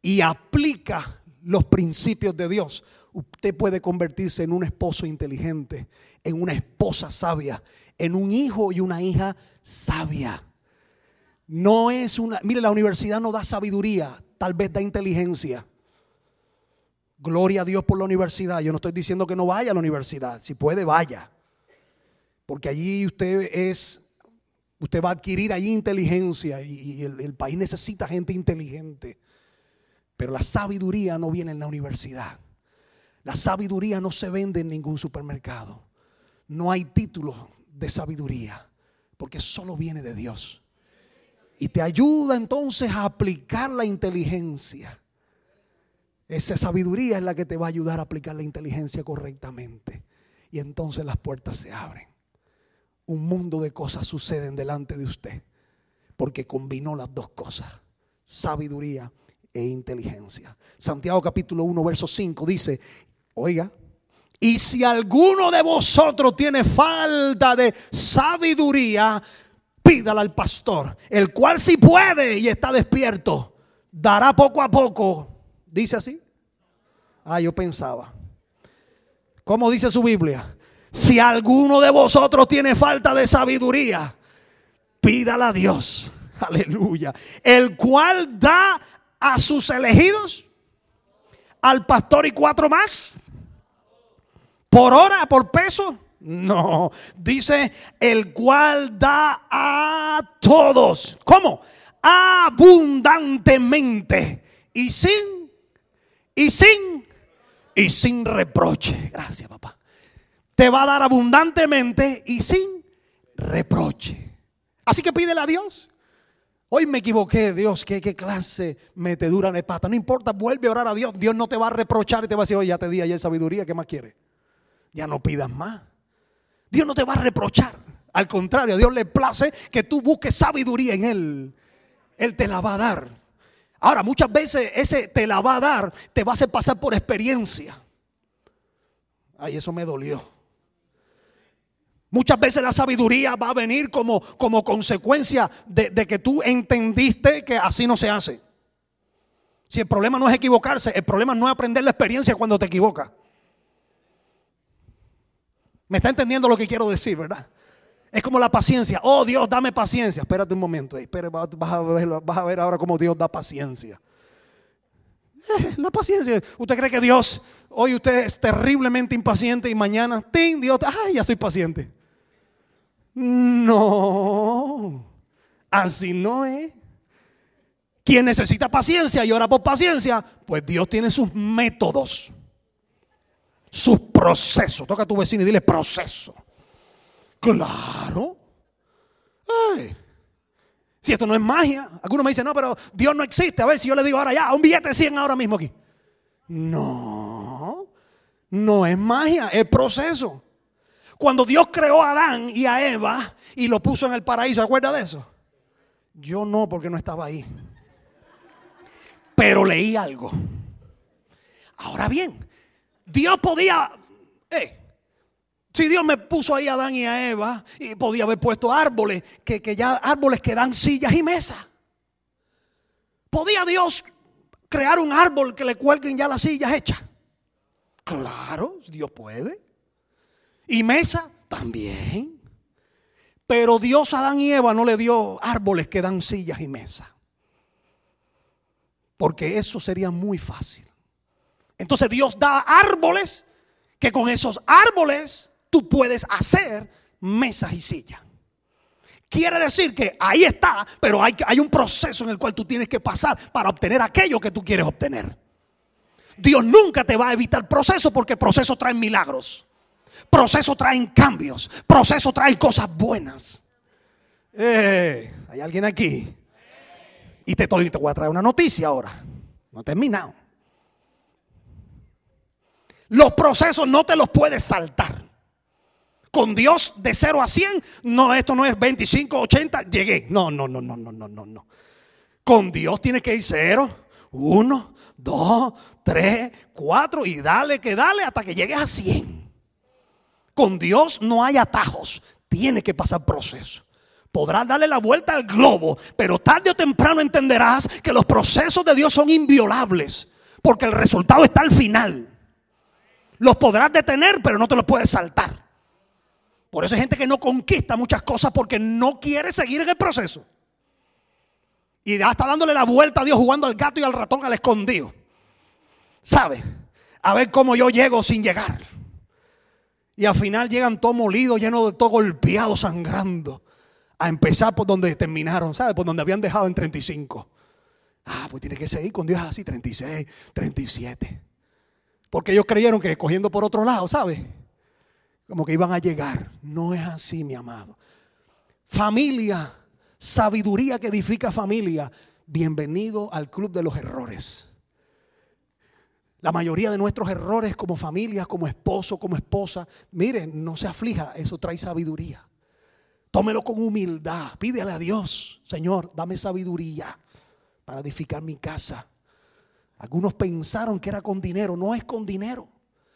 y aplica los principios de Dios, usted puede convertirse en un esposo inteligente, en una esposa sabia, en un hijo y una hija sabia. No es una, mire, la universidad no da sabiduría, tal vez da inteligencia. Gloria a Dios por la universidad. Yo no estoy diciendo que no vaya a la universidad. Si puede, vaya. Porque allí usted es, usted va a adquirir allí inteligencia y, el, país necesita gente inteligente. Pero la sabiduría no viene en la universidad. La sabiduría no se vende en ningún supermercado. No hay títulos de sabiduría, porque solo viene de Dios. Y te ayuda entonces a aplicar la inteligencia. Esa sabiduría es la que te va a ayudar a aplicar la inteligencia correctamente. Y entonces las puertas se abren. Un mundo de cosas suceden delante de usted. Porque combinó las dos cosas. Sabiduría e inteligencia. Santiago capítulo 1, verso 5 dice, oiga, y si alguno de vosotros tiene falta de sabiduría, pídala al pastor, el cual si puede y está despierto, dará poco a poco. ¿Dice así? Ah, yo pensaba. ¿Cómo dice su Biblia? Si alguno de vosotros tiene falta de sabiduría, pídala a Dios. Aleluya. El cual da a sus elegidos, al pastor y cuatro más. ¿Por hora? ¿Por peso? No. Dice, el cual da a todos. ¿Cómo? Abundantemente. Y sin, y sin, y sin reproche. Gracias, papá. Te va a dar abundantemente y sin reproche. Así que pídele a Dios. Hoy me equivoqué, Dios, ¿qué, qué clase metedura de pata. No importa, vuelve a orar a Dios. Dios no te va a reprochar y te va a decir, oye, ya te di ayer sabiduría, ¿qué más quieres? ya no pidas más. Dios no te va a reprochar. Al contrario, a Dios le place que tú busques sabiduría en Él. Él te la va a dar. Ahora, muchas veces ese te la va a dar, te va a hacer pasar por experiencia. Ay, eso me dolió. Muchas veces la sabiduría va a venir como, como consecuencia de, de que tú entendiste que así no se hace. Si el problema no es equivocarse, el problema no es aprender la experiencia cuando te equivocas. ¿Me está entendiendo lo que quiero decir, verdad? Es como la paciencia. Oh Dios, dame paciencia. Espérate un momento. vas, a ver, vas a ver ahora cómo Dios da paciencia. Eh, la paciencia. ¿Usted cree que Dios, hoy usted es terriblemente impaciente y mañana, ¡ting! Dios, ¡ay, ya soy paciente! No. Así no es. Quien necesita paciencia y ora por paciencia, pues Dios tiene sus métodos sus procesos. Toca a tu vecino y dile proceso. Claro. Si esto no es magia. Algunos me dicen, no, pero Dios no existe. A ver si yo le digo ahora ya, un billete de 100 ahora mismo aquí. No, no es magia, es proceso. Cuando Dios creó a Adán y a Eva y lo puso en el paraíso, ¿acuerda de eso? Yo no, porque no estaba ahí. Pero leí algo. Ahora bien, Dios podía, eh, si Dios me puso ahí a Adán y a Eva, y podía haber puesto árboles, que, que ya árboles que dan sillas y mesas. ¿Podía Dios crear un árbol que le cuelguen ya las sillas hechas? Claro, Dios puede. Y mesa también. Pero Dios a Adán y Eva no le dio árboles que dan sillas y mesas. Porque eso sería muy fácil. Entonces Dios da árboles que con esos árboles tú puedes hacer mesas y sillas. Quiere decir que ahí está, pero hay, un proceso en el cual tú tienes que pasar para obtener aquello que tú quieres obtener. Dios nunca te va a evitar proceso porque proceso trae milagros. Proceso traen cambios. Proceso trae cosas buenas. Eh, hay alguien aquí. Y te, te voy a traer una noticia ahora. No he terminado. Los procesos no te los puedes saltar. Con Dios de 0 a 100, no, esto no es 25, 80, llegué. No, no, no, no, no, no, no, no. Con Dios tienes que ir 0, 1, 2, 3, 4 y dale que dale hasta que llegues a 100. Con Dios no hay atajos, tiene que pasar proceso. Podrás darle la vuelta al globo, pero tarde o temprano entenderás que los procesos de Dios son inviolables, porque el resultado está al final. Los podrás detener, pero no te los puedes saltar. Por eso hay gente que no conquista muchas cosas porque no quiere seguir en el proceso. Y ya está dándole la vuelta a Dios jugando al gato y al ratón al escondido. ¿Sabe? A ver cómo yo llego sin llegar. Y al final llegan todos molidos, llenos de todo golpeado, sangrando. A empezar por donde terminaron, ¿sabe? Por donde habían dejado en 35. Ah, pues tiene que seguir con Dios así, 36, 37. Porque ellos creyeron que cogiendo por otro lado, ¿sabe? Como que iban a llegar. No es así, mi amado. Familia, sabiduría que edifica familia. Bienvenido al club de los errores. La mayoría de nuestros errores como familia, como esposo, como esposa, miren, no se aflija, eso trae sabiduría. Tómelo con humildad, pídele a Dios, Señor, dame sabiduría para edificar mi casa. Algunos pensaron que era con dinero, no es con dinero.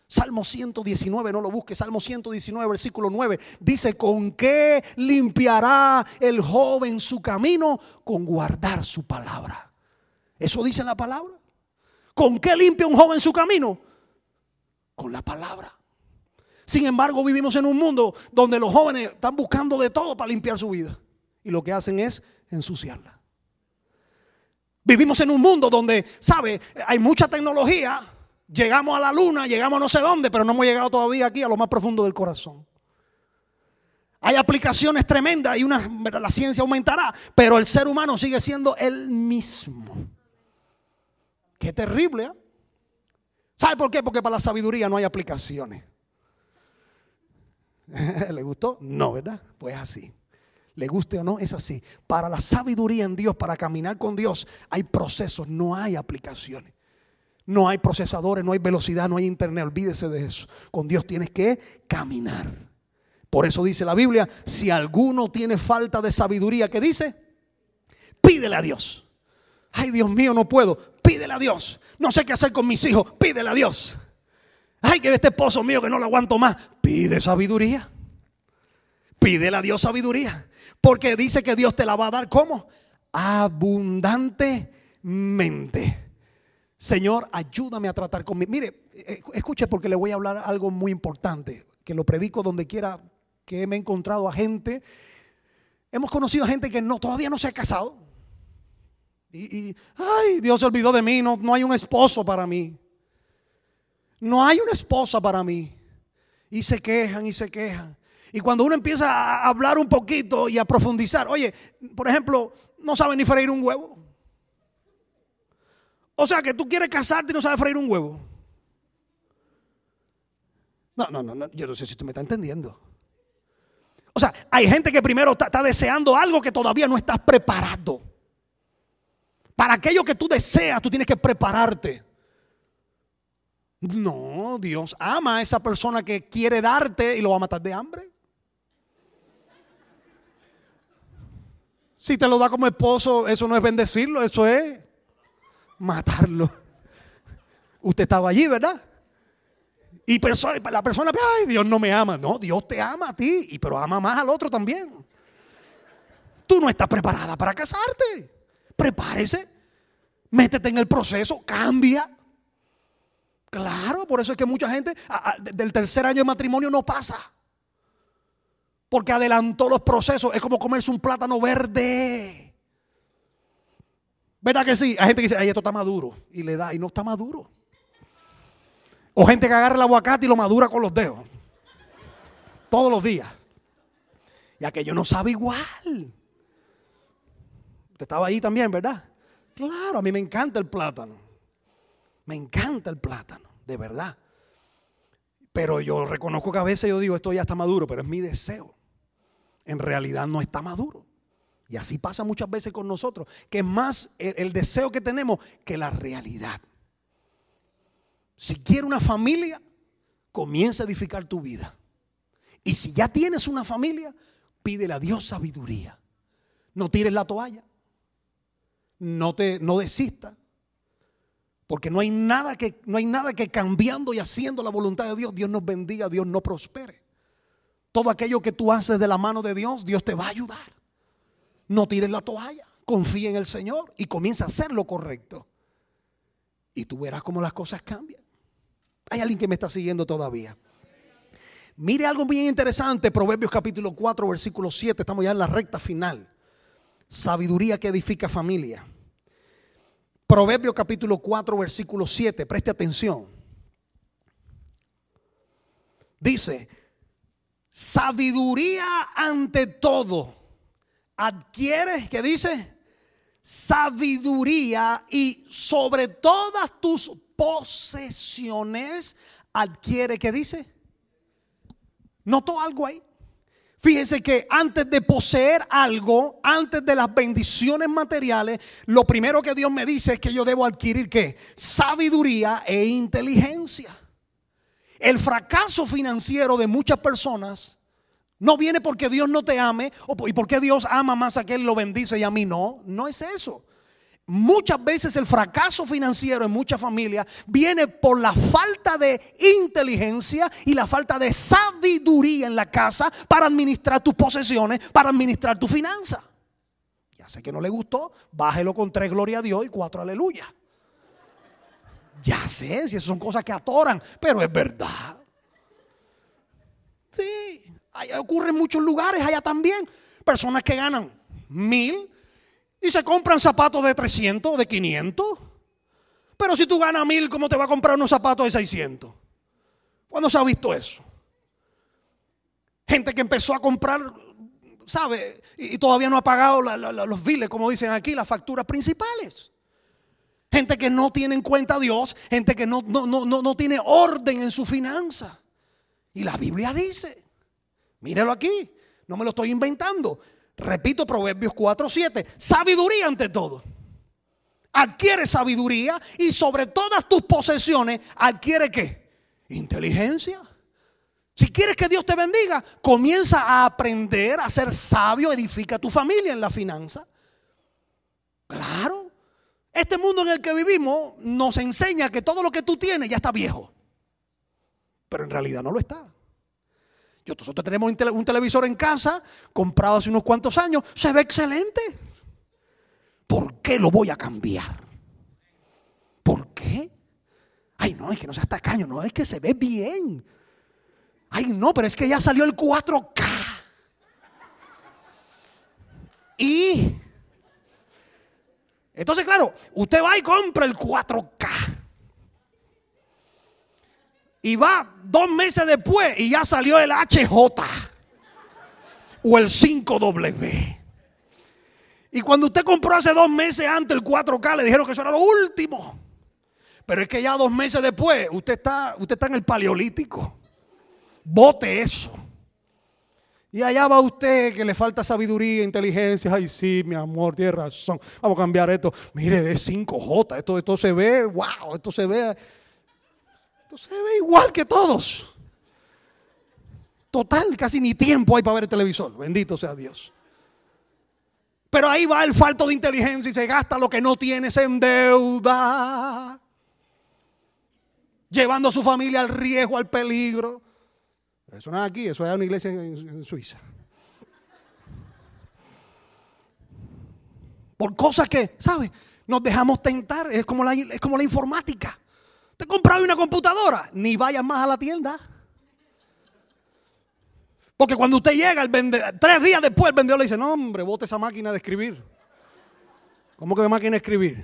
Salmo 119, no lo busque, Salmo 119, versículo 9, dice, ¿con qué limpiará el joven su camino? Con guardar su palabra. Eso dice la palabra. ¿Con qué limpia un joven su camino? Con la palabra. Sin embargo, vivimos en un mundo donde los jóvenes están buscando de todo para limpiar su vida. Y lo que hacen es ensuciarla. Vivimos en un mundo donde, ¿sabe? Hay mucha tecnología. Llegamos a la luna, llegamos no sé dónde, pero no hemos llegado todavía aquí a lo más profundo del corazón. Hay aplicaciones tremendas y una, la ciencia aumentará, pero el ser humano sigue siendo el mismo. Qué terrible. ¿eh? ¿Sabe por qué? Porque para la sabiduría no hay aplicaciones. ¿Le gustó? No, ¿verdad? Pues así. Le guste o no, es así. Para la sabiduría en Dios, para caminar con Dios, hay procesos, no hay aplicaciones. No hay procesadores, no hay velocidad, no hay internet. Olvídese de eso. Con Dios tienes que caminar. Por eso dice la Biblia, si alguno tiene falta de sabiduría, ¿qué dice? Pídele a Dios. Ay, Dios mío, no puedo. Pídele a Dios. No sé qué hacer con mis hijos. Pídele a Dios. Ay, que este esposo mío que no lo aguanto más. Pide sabiduría. Pídele a Dios sabiduría. Porque dice que Dios te la va a dar como abundantemente. Señor, ayúdame a tratar conmigo. Mire, eh, escuche porque le voy a hablar algo muy importante, que lo predico donde quiera que me he encontrado a gente. Hemos conocido a gente que no, todavía no se ha casado. Y, ay, Dios se olvidó de mí, no, no hay un esposo para mí. No hay una esposa para mí. Y se quejan y se quejan. Y cuando uno empieza a hablar un poquito y a profundizar, oye, por ejemplo, no sabe ni freír un huevo. O sea que tú quieres casarte y no sabes freír un huevo. No, no, no, yo no sé si tú me estás entendiendo. O sea, hay gente que primero está, deseando algo que todavía no estás preparado. Para aquello que tú deseas, tú tienes que prepararte. No, Dios ama a esa persona que quiere darte y lo va a matar de hambre. Si te lo da como esposo, eso no es bendecirlo, eso es matarlo. Usted estaba allí, ¿verdad? Y la persona, ay, Dios no me ama. No, Dios te ama a ti, y pero ama más al otro también. Tú no estás preparada para casarte. Prepárese, métete en el proceso, cambia. Claro, por eso es que mucha gente del tercer año de matrimonio no pasa. Porque adelantó los procesos. Es como comerse un plátano verde. ¿Verdad que sí? Hay gente que dice, ay, esto está maduro. Y le da, y no está maduro. O gente que agarra el aguacate y lo madura con los dedos. Todos los días. Y aquello no sabe igual. Usted estaba ahí también, ¿verdad? Claro, a mí me encanta el plátano. Me encanta el plátano, de verdad. Pero yo reconozco que a veces yo digo, esto ya está maduro, pero es mi deseo. En realidad no está maduro. Y así pasa muchas veces con nosotros, que es más el, deseo que tenemos que la realidad. Si quieres una familia, comienza a edificar tu vida. Y si ya tienes una familia, pídele a Dios sabiduría. No tires la toalla. No te no desistas. Porque no hay nada que no hay nada que cambiando y haciendo la voluntad de Dios, Dios nos bendiga, Dios no prospere. Todo aquello que tú haces de la mano de Dios, Dios te va a ayudar. No tires la toalla, confía en el Señor y comienza a hacer lo correcto. Y tú verás cómo las cosas cambian. Hay alguien que me está siguiendo todavía. Mire algo bien interesante, Proverbios capítulo 4, versículo 7, estamos ya en la recta final. Sabiduría que edifica familia. Proverbios capítulo 4, versículo 7, preste atención. Dice, sabiduría ante todo adquiere, ¿qué dice? Sabiduría y sobre todas tus posesiones adquiere, ¿qué dice? ¿Notó algo ahí? Fíjense que antes de poseer algo, antes de las bendiciones materiales, lo primero que Dios me dice es que yo debo adquirir qué? Sabiduría e inteligencia. El fracaso financiero de muchas personas no viene porque Dios no te ame y porque Dios ama más a que Él lo bendice y a mí no. No es eso. muchas veces el fracaso financiero en muchas familias viene por la falta de inteligencia y la falta de sabiduría en la casa para administrar tus posesiones, para administrar tu finanza. Ya sé que no le gustó, bájelo con tres gloria a Dios y cuatro aleluya. Ya sé, si esas son cosas que atoran, pero es verdad. Sí, ocurre en muchos lugares, allá también. Personas que ganan mil y se compran zapatos de 300 de 500. Pero si tú ganas mil, ¿cómo te va a comprar unos zapatos de 600? ¿Cuándo se ha visto eso? Gente que empezó a comprar, ¿sabe? Y, todavía no ha pagado los biles, como dicen aquí, las facturas principales. Gente que no tiene en cuenta a Dios, gente que no, no, no, no tiene orden en su finanza. Y la Biblia dice, mírelo aquí, no me lo estoy inventando. Repito Proverbios 4, 7. Sabiduría ante todo. Adquiere sabiduría y sobre todas tus posesiones adquiere qué? Inteligencia. Si quieres que Dios te bendiga, comienza a aprender a ser sabio, edifica tu familia en la finanza. Claro. Este mundo en el que vivimos nos enseña que todo lo que tú tienes ya está viejo. Pero en realidad no lo está. Nosotros tenemos un televisor en casa, comprado hace unos cuantos años, se ve excelente. ¿Por qué lo voy a cambiar? ¿Por qué? Ay, no, es que no sea tacaño, no, es que se ve bien. Ay, no, pero es que ya salió el 4K. Y entonces, claro, usted va y compra el 4K. Y va dos meses después y ya salió el HJ o el 5W. Y cuando usted compró hace dos meses antes el 4K, le dijeron que eso era lo último. Pero es que ya dos meses después, usted está, usted está en el paleolítico. Vote eso. Y allá va usted que le falta sabiduría, inteligencia. Ay, sí, mi amor, tiene razón. Vamos a cambiar esto. Mire, de 5J. Esto, esto se ve, wow, esto se ve se ve igual que todos. Total, casi ni tiempo hay para ver el televisor. Bendito sea Dios. Pero ahí va el falto de inteligencia y se gasta lo que no tienes en deuda. Llevando a su familia al riesgo, al peligro. Eso no es aquí, eso es una iglesia en, Suiza. Por cosas que, ¿sabe? Nos dejamos tentar. Es como la, es como la informática. Te compraba una computadora, ni vayas más a la tienda. Porque cuando usted llega, el tres días después, el vendedor le dice: No, hombre, bote esa máquina de escribir. ¿Cómo que máquina de escribir?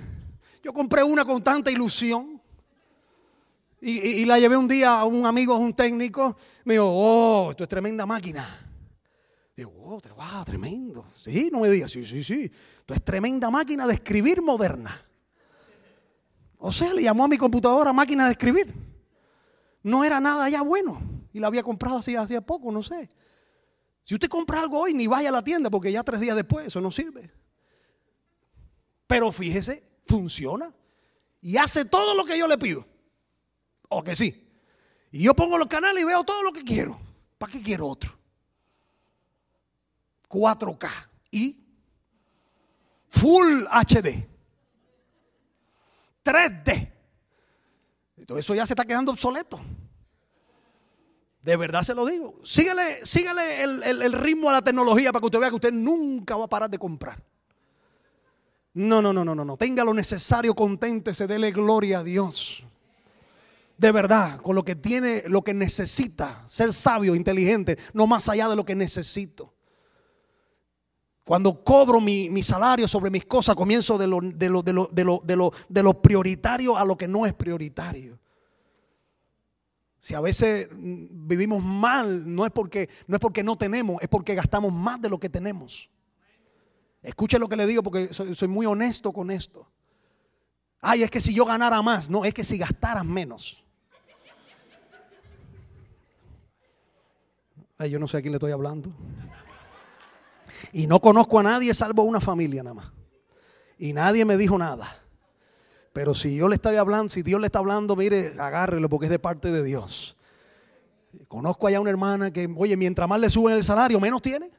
Yo compré una con tanta ilusión. Y, la llevé un día a un amigo, a un técnico. Me dijo: Oh, esto es tremenda máquina. Digo, oh, wow, tremendo. Sí, no me digas, sí, sí, sí. Esto es tremenda máquina de escribir moderna. O sea, le llamó a mi computadora máquina de escribir. No era nada ya bueno. Y la había comprado así hacía poco, no sé. Si usted compra algo hoy, ni vaya a la tienda porque ya tres días después eso no sirve. Pero fíjese, funciona. Y hace todo lo que yo le pido. O que sí. Y yo pongo los canales y veo todo lo que quiero. ¿Para qué quiero otro? 4K y Full HD. 3D. Todo eso ya se está quedando obsoleto. De verdad se lo digo. Síguele, síguele el, ritmo a la tecnología para que usted vea que usted nunca va a parar de comprar. No, no, no, no, no, no. Tenga lo necesario, conténtese, dele gloria a Dios. De verdad, con lo que tiene, lo que necesita, ser sabio, inteligente, no más allá de lo que necesito. Cuando cobro mi, salario sobre mis cosas, comienzo de lo, de, lo, de, lo, de, lo, de lo prioritario a lo que no es prioritario. Si a veces mm, vivimos mal, no es porque no, es porque no tenemos, es porque gastamos más de lo que tenemos. Escuche lo que le digo porque soy muy honesto con esto. Ay, es que si yo ganara más, no, es que si gastaras menos. Ay, yo no sé a quién le estoy hablando. Y no conozco a nadie salvo una familia nada más. Y nadie me dijo nada. Pero si yo le estoy hablando, si Dios le está hablando, mire, agárrelo porque es de parte de Dios. Conozco allá una hermana que, oye, mientras más le suben el salario, menos tiene.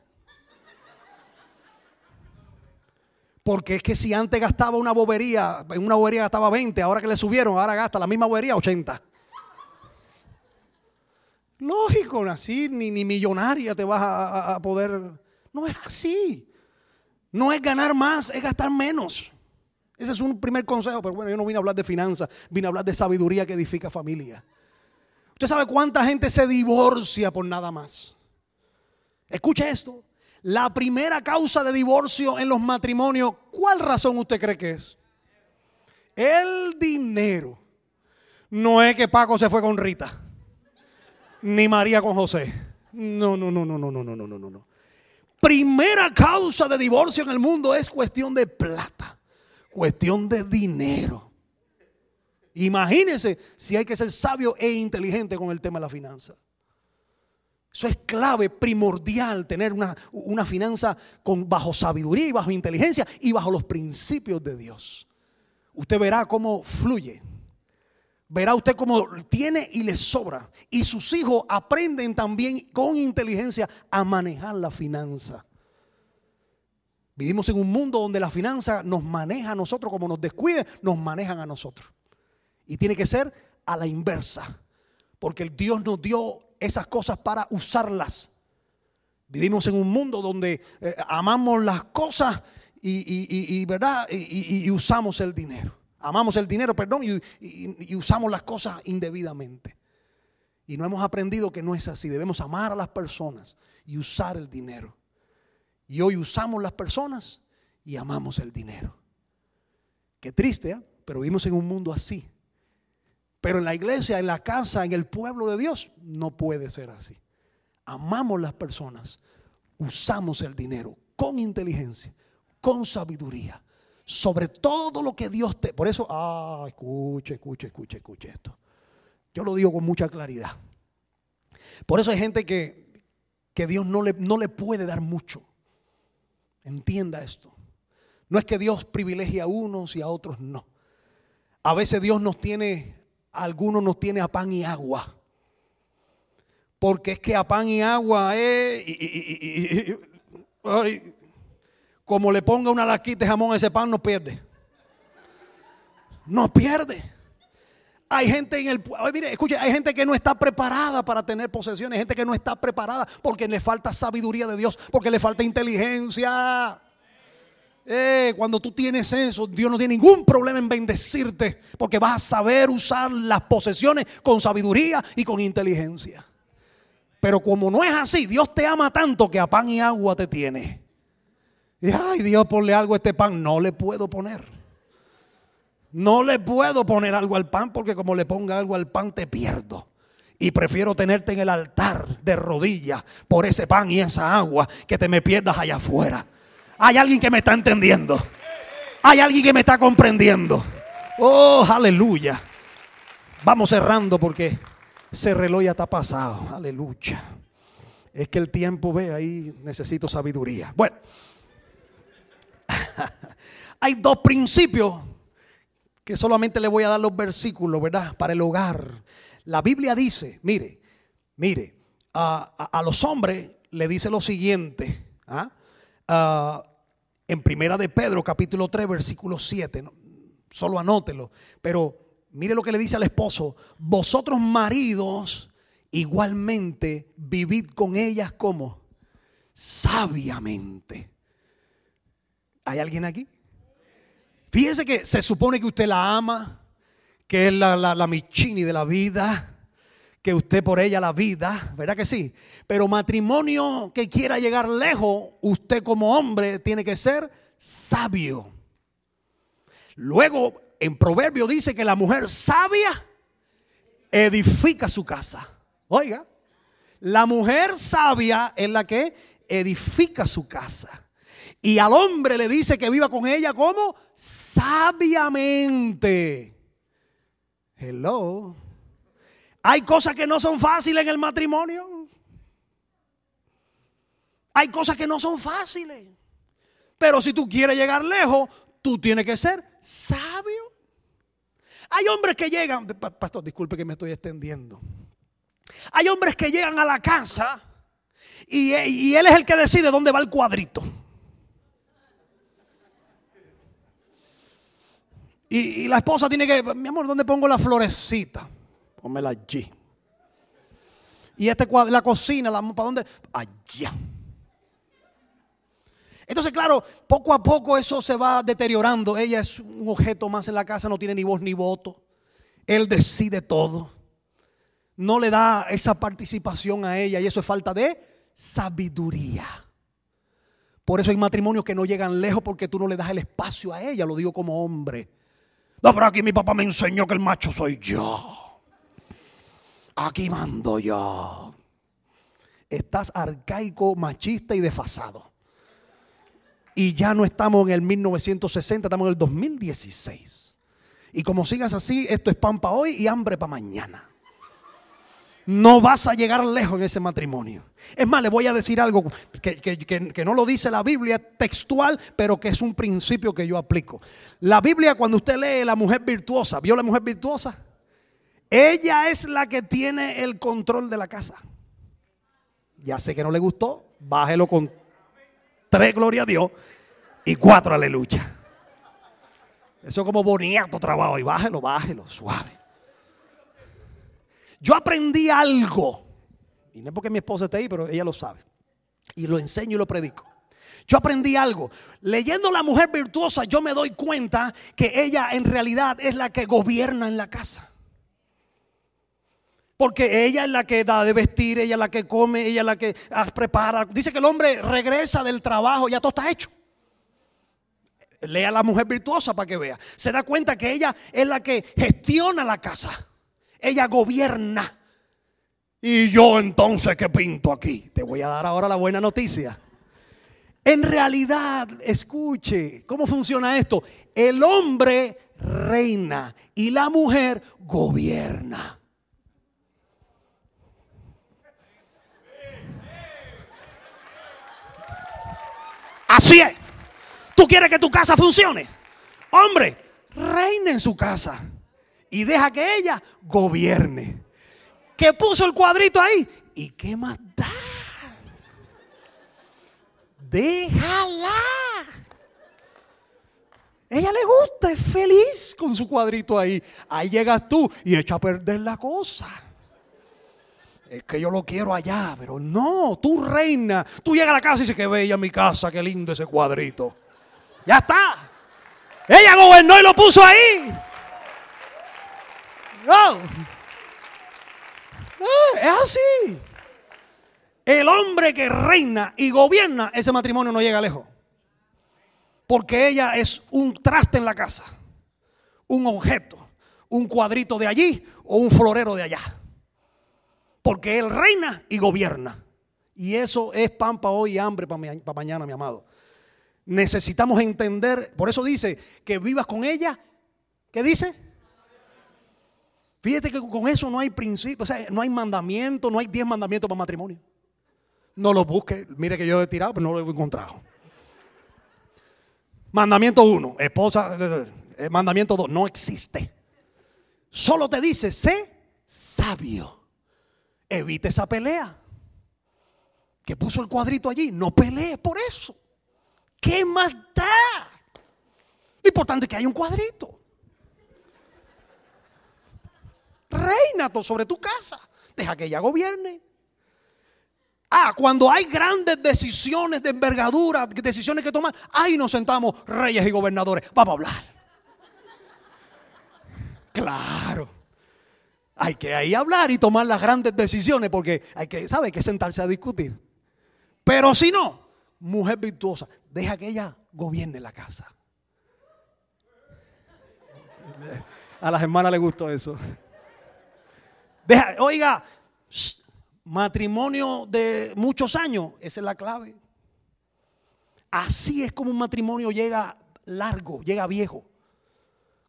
Porque es que si antes gastaba una bobería, en una bobería gastaba 20, ahora que le subieron, ahora gasta la misma bobería 80. Lógico, así ni, ni millonaria te vas a poder. No es así. No es ganar más, es gastar menos. Ese es un primer consejo, pero bueno, yo no vine a hablar de finanzas, vine a hablar de sabiduría que edifica familia. ¿Usted sabe cuánta gente se divorcia por nada más? Escuche esto. La primera causa de divorcio en los matrimonios, ¿cuál razón usted cree que es? El dinero. No es que Paco se fue con Rita, ni María con José. No, no, no, no, no, no, no, no, no, no. Primera causa de divorcio en el mundo es cuestión de plata, cuestión de dinero. Imagínense si hay que ser sabio e inteligente con el tema de la finanza. Eso es clave, primordial, tener una, una finanza con, bajo sabiduría y bajo inteligencia y bajo los principios de Dios. Usted verá cómo fluye. Verá usted cómo tiene y le sobra. Y sus hijos aprenden también con inteligencia a manejar la finanza. Vivimos en un mundo donde la finanza nos maneja a nosotros, como nos descuide, nos manejan a nosotros. Y tiene que ser a la inversa. Porque Dios nos dio esas cosas para usarlas. Vivimos en un mundo donde eh, amamos las cosas y, ¿verdad? y usamos el dinero. Amamos el dinero, perdón, y, usamos las cosas indebidamente. Y no hemos aprendido que no es así. Debemos amar a las personas y usar el dinero. Y hoy usamos las personas y amamos el dinero. Qué triste, ¿eh? pero vivimos en un mundo así. Pero en la iglesia, en la casa, en el pueblo de Dios, no puede ser así. Amamos las personas, usamos el dinero con inteligencia, con sabiduría, sobre todo lo que Dios te... Por eso, ah, escuche, escuche, escuche, escuche esto. Yo lo digo con mucha claridad. Por eso hay gente que, que Dios no le, no le puede dar mucho. Entienda esto. No es que Dios privilegie a unos y a otros no. A veces Dios nos tiene algunos nos tiene a pan y agua. Porque es que a pan y agua es. Como le ponga una laquita de jamón a ese pan, no pierde. No pierde. Hay gente en el mire, escuche, hay gente que no está preparada para tener posesiones, hay gente que no está preparada porque le falta sabiduría de Dios, porque le falta inteligencia. Eh, cuando tú tienes eso, Dios no tiene ningún problema en bendecirte, porque vas a saber usar las posesiones con sabiduría y con inteligencia. Pero como no es así, Dios te ama tanto que a pan y agua te tiene. Y ay, Dios, ponle algo a este pan. No le puedo poner. No le puedo poner algo al pan porque como le ponga algo al pan te pierdo. Y prefiero tenerte en el altar de rodillas por ese pan y esa agua que te me pierdas allá afuera. Hay alguien que me está entendiendo. Hay alguien que me está comprendiendo. Oh, aleluya. Vamos cerrando porque ese reloj ya está pasado. Aleluya. Es que el tiempo, ve, ahí necesito sabiduría. Bueno, hay dos principios que solamente le voy a dar los versículos, ¿verdad? Para el hogar. La Biblia dice, mire, mire, a, los hombres le dice lo siguiente. ¿ah? Ah, en Primera de Pedro, capítulo 3, versículo 7. Solo anótelo. Pero mire lo que le dice al esposo. Vosotros maridos igualmente vivid con ellas como sabiamente. ¿Hay alguien aquí? Fíjese que se supone que usted la ama, que es la, la, la michini de la vida que usted por ella la vida, ¿verdad que sí? Pero matrimonio que quiera llegar lejos, usted como hombre tiene que ser sabio. Luego, en Proverbio dice que la mujer sabia edifica su casa. Oiga, la mujer sabia es la que edifica su casa. Y al hombre le dice que viva con ella como sabiamente. Hello. Hay cosas que no son fáciles en el matrimonio. Hay cosas que no son fáciles. Pero si tú quieres llegar lejos, tú tienes que ser sabio. Hay hombres que llegan, pastor, disculpe que me estoy extendiendo. Hay hombres que llegan a la casa y, y él es el que decide dónde va el cuadrito. Y, la esposa tiene que, mi amor, ¿dónde pongo la florecita? Pónmela allí. Y este la cocina, la, ¿para dónde? Allá. Entonces, claro, poco a poco eso se va deteriorando. Ella es un objeto más en la casa, no tiene ni voz ni voto. Él decide todo. No le da esa participación a ella y eso es falta de sabiduría. Por eso hay matrimonios que no llegan lejos porque tú no le das el espacio a ella, lo digo como hombre. No, pero aquí mi papá me enseñó que el macho soy yo. Aquí mando yo. Estás arcaico, machista y desfasado. Y ya no estamos en el 1960, estamos en el 2016. Y como sigas así, esto es pan para hoy y hambre para mañana. No vas a llegar lejos en ese matrimonio. Es más, le voy a decir algo que, que, no lo dice la Biblia textual, pero que es un principio que yo aplico. La Biblia, cuando usted lee la mujer virtuosa, ¿vio la mujer virtuosa? Ella es la que tiene el control de la casa. Ya sé que no le gustó, bájelo con tres, gloria a Dios, y cuatro, aleluya. Eso es como boniato trabajo, y bájelo, bájelo, suave. Yo aprendí algo, y no es porque mi esposa esté ahí, pero ella lo sabe, y lo enseño y lo predico. Yo aprendí algo. Leyendo La Mujer Virtuosa, yo me doy cuenta que ella en realidad es la que gobierna en la casa. Porque ella es la que da de vestir, ella es la que come, ella es la que prepara. Dice que el hombre regresa del trabajo, ya todo está hecho. Lea a la mujer virtuosa para que vea. Se da cuenta que ella es la que gestiona la casa. Ella gobierna. Y yo entonces, ¿qué pinto aquí? Te voy a dar ahora la buena noticia. En realidad, escuche, ¿cómo funciona esto? El hombre reina y la mujer gobierna. Así es. ¿Tú quieres que tu casa funcione? Hombre, reina en su casa y deja que ella gobierne. Que puso el cuadrito ahí. ¿Y qué más da? Déjala. Ella le gusta, es feliz con su cuadrito ahí. Ahí llegas tú y echa a perder la cosa. Es que yo lo quiero allá, pero no, tú reina. Tú llegas a la casa y dices que bella mi casa, qué lindo ese cuadrito. Ya está. Ella gobernó y lo puso ahí. No. Eh, es así. El hombre que reina y gobierna, ese matrimonio no llega lejos. Porque ella es un traste en la casa, un objeto, un cuadrito de allí o un florero de allá. Porque él reina y gobierna. Y eso es pan para hoy y hambre para mañana, mi amado. Necesitamos entender, por eso dice que vivas con ella. ¿Qué dice? Fíjate que con eso no hay principio, o sea, no hay mandamiento, no hay diez mandamientos para matrimonio. No lo busque, mire que yo he tirado, pero no lo he encontrado. Mandamiento uno, esposa, eh, mandamiento dos, no existe. Solo te dice, sé sabio. Evite esa pelea. Que puso el cuadrito allí, no pelees por eso. ¿Qué más da? Lo importante es que hay un cuadrito. Reina sobre tu casa. Deja que ella gobierne. Ah, cuando hay grandes decisiones de envergadura, decisiones que tomar, ahí nos sentamos reyes y gobernadores. Vamos a hablar. Claro. Hay que ahí hablar y tomar las grandes decisiones porque hay que, ¿sabe? Hay que sentarse a discutir. Pero si no, mujer virtuosa, deja que ella gobierne la casa. A las hermanas les gustó eso oiga, matrimonio de muchos años, esa es la clave. Así es como un matrimonio llega largo, llega viejo.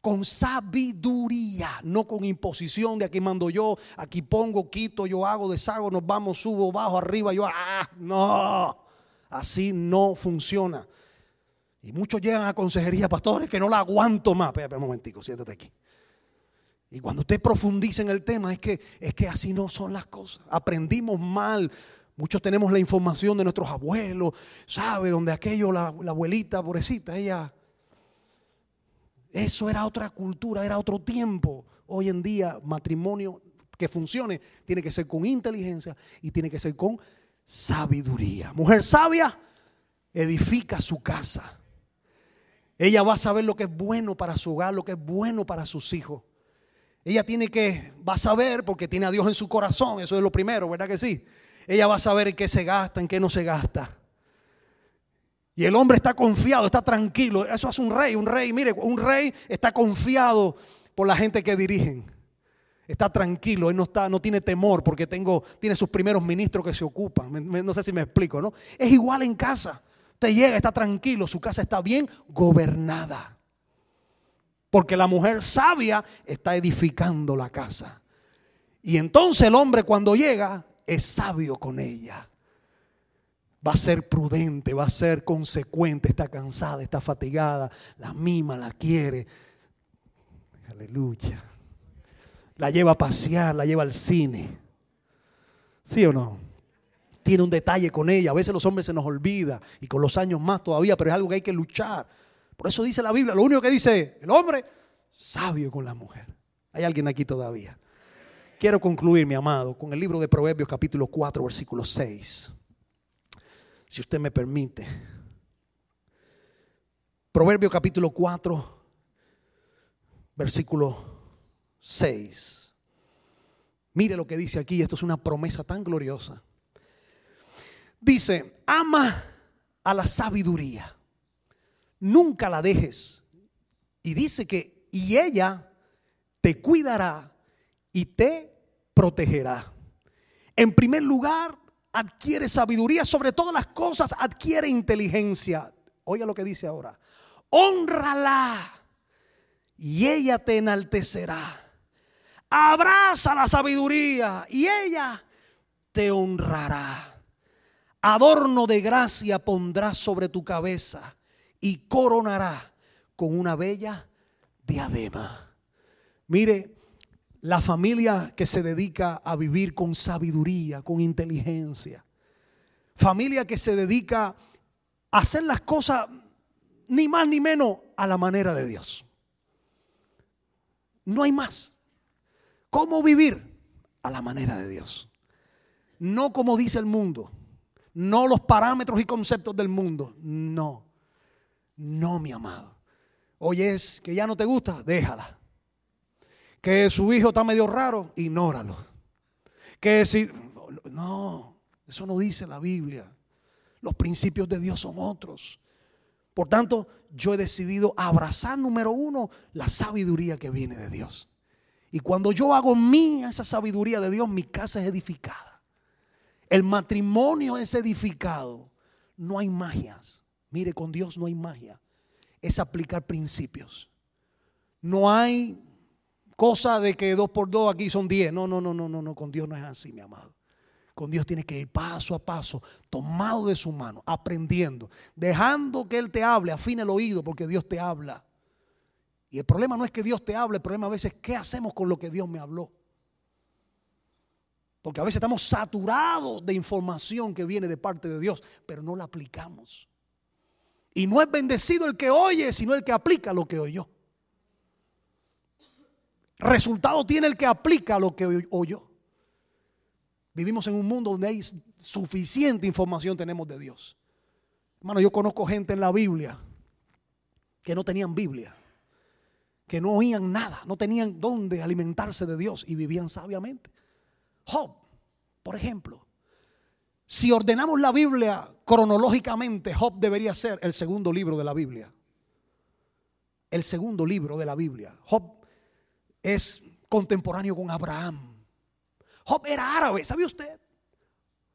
Con sabiduría, no con imposición de aquí mando yo, aquí pongo, quito, yo hago, deshago, nos vamos, subo, bajo, arriba, yo, ah, no, así no funciona. Y muchos llegan a consejería, pastores, que no la aguanto más. Espera, un momentico, siéntate aquí. Y cuando usted profundiza en el tema, es que, es que así no son las cosas. Aprendimos mal. Muchos tenemos la información de nuestros abuelos, ¿sabe? Donde aquello, la, abuelita, pobrecita, ella, Eso era otra cultura, era otro tiempo. Hoy en día, matrimonio que funcione tiene que ser con inteligencia y tiene que ser con sabiduría. Mujer sabia edifica su casa. Ella va a saber lo que es bueno para su hogar, lo que es bueno para sus hijos. Ella tiene que, va a saber, porque tiene a Dios en su corazón, eso es lo primero, ¿verdad que sí? Ella va a saber en qué se gasta, en qué no se gasta. Y el hombre está confiado, está tranquilo. Eso hace un rey, un rey, mire, un rey está confiado por la gente que dirigen. Está tranquilo, él no, está, no tiene temor porque tengo, tiene sus primeros ministros que se ocupan. no sé si me explico, ¿no? Es igual en casa. Usted llega, está tranquilo, su casa está bien gobernada. Porque la mujer sabia está edificando la casa. Y entonces el hombre cuando llega es sabio con ella. Va a ser prudente, va a ser consecuente, está cansada, está fatigada, la mima, la quiere. Aleluya. La lleva a pasear, la lleva al cine. ¿Sí o no? Tiene un detalle con ella. A veces los hombres se nos olvida y con los años más todavía, pero es algo que hay que luchar. Por eso dice la Biblia, lo único que dice el hombre, sabio con la mujer. Hay alguien aquí todavía. Quiero concluir, mi amado, con el libro de Proverbios capítulo 4, versículo 6. Si usted me permite. Proverbios capítulo 4, versículo 6. Mire lo que dice aquí, esto es una promesa tan gloriosa. Dice, ama a la sabiduría, nunca la dejes. Y dice que, y ella te cuidará y te protegerá. En primer lugar, adquiere sabiduría, sobre todas las cosas adquiere inteligencia. Oiga lo que dice ahora. Honrala y ella te enaltecerá abraza la sabiduría y ella te honrará. Adorno de gracia pondrá sobre tu cabeza y coronará con una bella diadema. Mire, la familia que se dedica a vivir con sabiduría, con inteligencia. Familia que se dedica a hacer las cosas ni más ni menos a la manera de Dios. No hay más. ¿Cómo vivir? A la manera de Dios. No como dice el mundo. No los parámetros y conceptos del mundo. No. No, mi amado. Oye, es que ya no te gusta, déjala. Que su hijo está medio raro, ignóralo. Que si... No, eso no dice la Biblia. Los principios de Dios son otros. Por tanto, yo he decidido abrazar, número uno, la sabiduría que viene de Dios. Y cuando yo hago mía esa sabiduría de Dios, mi casa es edificada. El matrimonio es edificado. No hay magias. Mire, con Dios no hay magia. Es aplicar principios. No hay cosa de que dos por dos aquí son diez. No, no, no, no, no, no. Con Dios no es así, mi amado. Con Dios tiene que ir paso a paso, tomado de su mano, aprendiendo, dejando que Él te hable, afine el oído, porque Dios te habla. Y el problema no es que Dios te hable, el problema a veces es qué hacemos con lo que Dios me habló. Porque a veces estamos saturados de información que viene de parte de Dios, pero no la aplicamos. Y no es bendecido el que oye, sino el que aplica lo que oyó. Resultado tiene el que aplica lo que oyó. Vivimos en un mundo donde hay suficiente información tenemos de Dios. Hermano, yo conozco gente en la Biblia que no tenían Biblia que no oían nada, no tenían dónde alimentarse de Dios y vivían sabiamente. Job, por ejemplo, si ordenamos la Biblia cronológicamente, Job debería ser el segundo libro de la Biblia. El segundo libro de la Biblia. Job es contemporáneo con Abraham. Job era árabe, ¿sabe usted?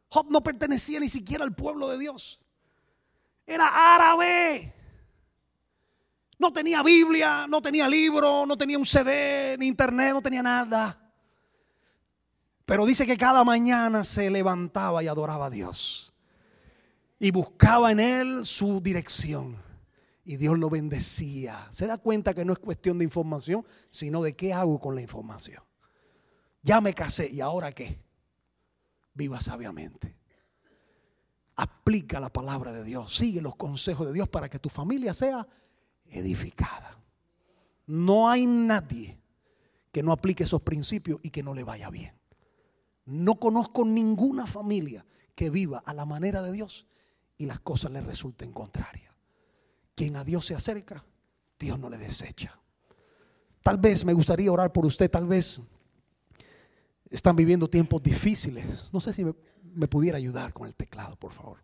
Job no pertenecía ni siquiera al pueblo de Dios. Era árabe. No tenía Biblia, no tenía libro, no tenía un CD, ni internet, no tenía nada. Pero dice que cada mañana se levantaba y adoraba a Dios. Y buscaba en él su dirección. Y Dios lo bendecía. Se da cuenta que no es cuestión de información, sino de qué hago con la información. Ya me casé y ahora qué. Viva sabiamente. Aplica la palabra de Dios. Sigue los consejos de Dios para que tu familia sea edificada. No hay nadie que no aplique esos principios y que no le vaya bien. No conozco ninguna familia que viva a la manera de Dios y las cosas le resulten contrarias. Quien a Dios se acerca, Dios no le desecha. Tal vez me gustaría orar por usted, tal vez están viviendo tiempos difíciles. No sé si me, pudiera ayudar con el teclado, por favor.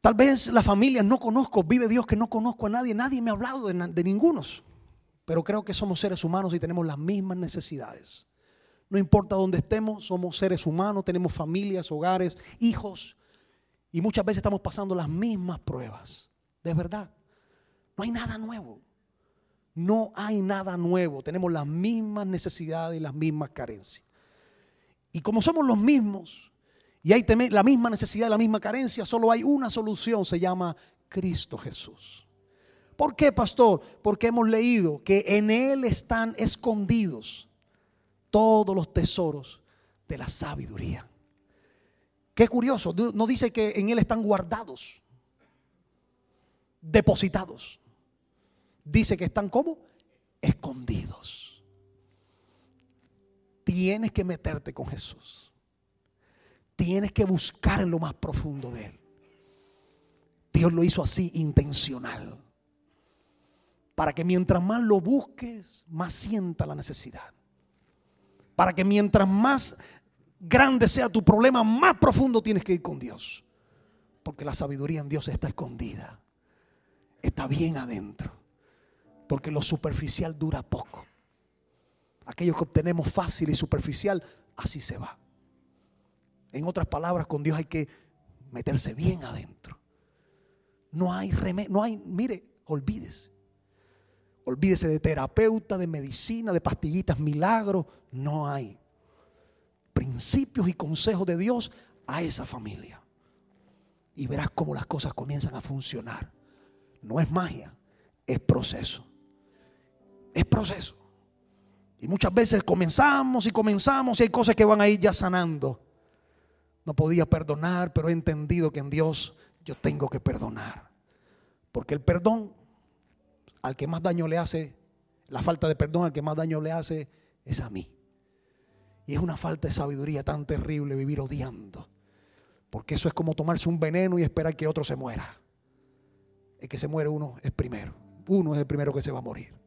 Tal vez la familia no conozco, vive Dios que no conozco a nadie, nadie me ha hablado de, de ningunos, pero creo que somos seres humanos y tenemos las mismas necesidades. No importa dónde estemos, somos seres humanos, tenemos familias, hogares, hijos, y muchas veces estamos pasando las mismas pruebas. De verdad, no hay nada nuevo. No hay nada nuevo. Tenemos las mismas necesidades y las mismas carencias. Y como somos los mismos y hay la misma necesidad y la misma carencia, solo hay una solución, se llama Cristo Jesús. ¿Por qué, pastor? Porque hemos leído que en Él están escondidos todos los tesoros de la sabiduría. Qué curioso, no dice que en Él están guardados, depositados dice que están como escondidos. Tienes que meterte con Jesús. Tienes que buscar en lo más profundo de Él. Dios lo hizo así intencional. Para que mientras más lo busques, más sienta la necesidad. Para que mientras más grande sea tu problema, más profundo tienes que ir con Dios. Porque la sabiduría en Dios está escondida. Está bien adentro. Porque lo superficial dura poco. Aquello que obtenemos fácil y superficial, así se va. En otras palabras, con Dios hay que meterse bien adentro. No hay remedio, no hay, mire, olvídese. Olvídese de terapeuta, de medicina, de pastillitas, milagros. No hay principios y consejos de Dios a esa familia. Y verás cómo las cosas comienzan a funcionar. No es magia, es proceso es proceso. Y muchas veces comenzamos y comenzamos y hay cosas que van a ir ya sanando. No podía perdonar, pero he entendido que en Dios yo tengo que perdonar. Porque el perdón al que más daño le hace, la falta de perdón al que más daño le hace es a mí. Y es una falta de sabiduría tan terrible vivir odiando. Porque eso es como tomarse un veneno y esperar que otro se muera. El que se muere uno es primero. Uno es el primero que se va a morir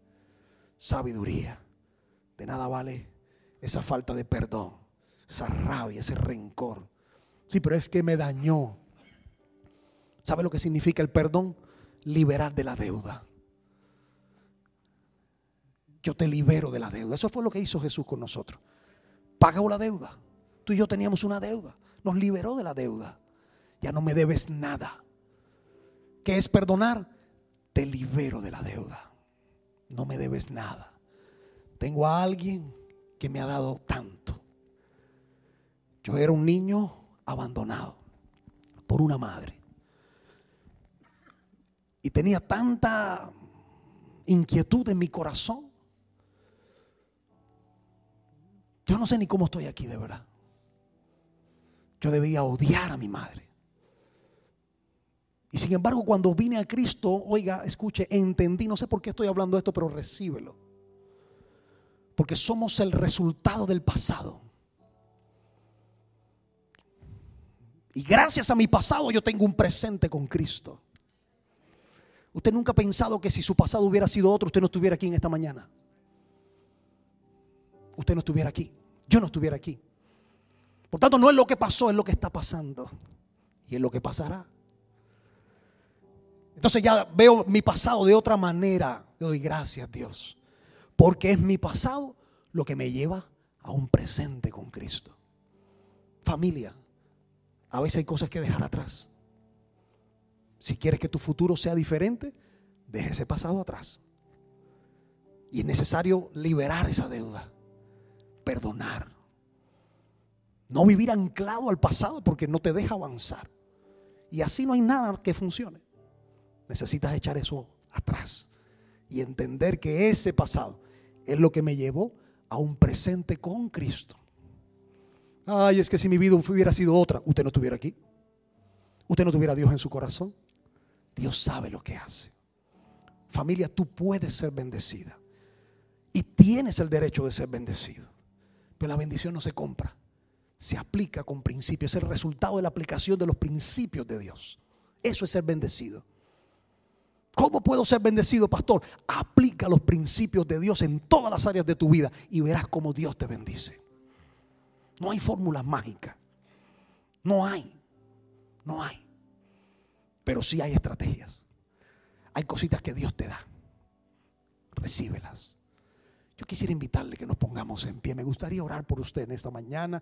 sabiduría. De nada vale esa falta de perdón, esa rabia, ese rencor. Sí, pero es que me dañó. ¿Sabe lo que significa el perdón? Liberar de la deuda. Yo te libero de la deuda. Eso fue lo que hizo Jesús con nosotros. Pagó la deuda. Tú y yo teníamos una deuda. Nos liberó de la deuda. Ya no me debes nada. ¿Qué es perdonar? Te libero de la deuda no me debes nada. Tengo a alguien que me ha dado tanto. Yo era un niño abandonado por una madre. Y tenía tanta inquietud en mi corazón. Yo no sé ni cómo estoy aquí de verdad. Yo debía odiar a mi madre. Y sin embargo, cuando vine a Cristo, oiga, escuche, entendí, no sé por qué estoy hablando esto, pero recíbelo. Porque somos el resultado del pasado. Y gracias a mi pasado yo tengo un presente con Cristo. Usted nunca ha pensado que si su pasado hubiera sido otro, usted no estuviera aquí en esta mañana. Usted no estuviera aquí. Yo no estuviera aquí. Por tanto, no es lo que pasó, es lo que está pasando. Y es lo que pasará. Entonces ya veo mi pasado de otra manera. Le doy gracias, Dios. Porque es mi pasado lo que me lleva a un presente con Cristo. Familia, a veces hay cosas que dejar atrás. Si quieres que tu futuro sea diferente, deje ese pasado atrás. Y es necesario liberar esa deuda, perdonar. No vivir anclado al pasado porque no te deja avanzar. Y así no hay nada que funcione. Necesitas echar eso atrás y entender que ese pasado es lo que me llevó a un presente con Cristo. Ay, es que si mi vida hubiera sido otra, usted no estuviera aquí. Usted no tuviera a Dios en su corazón. Dios sabe lo que hace. Familia, tú puedes ser bendecida. Y tienes el derecho de ser bendecido. Pero la bendición no se compra. Se aplica con principios. Es el resultado de la aplicación de los principios de Dios. Eso es ser bendecido. ¿Cómo puedo ser bendecido, pastor? Aplica los principios de Dios en todas las áreas de tu vida y verás cómo Dios te bendice. No hay fórmulas mágicas. No hay. No hay. Pero sí hay estrategias. Hay cositas que Dios te da. Recíbelas. Quisiera invitarle que nos pongamos en pie. Me gustaría orar por usted en esta mañana.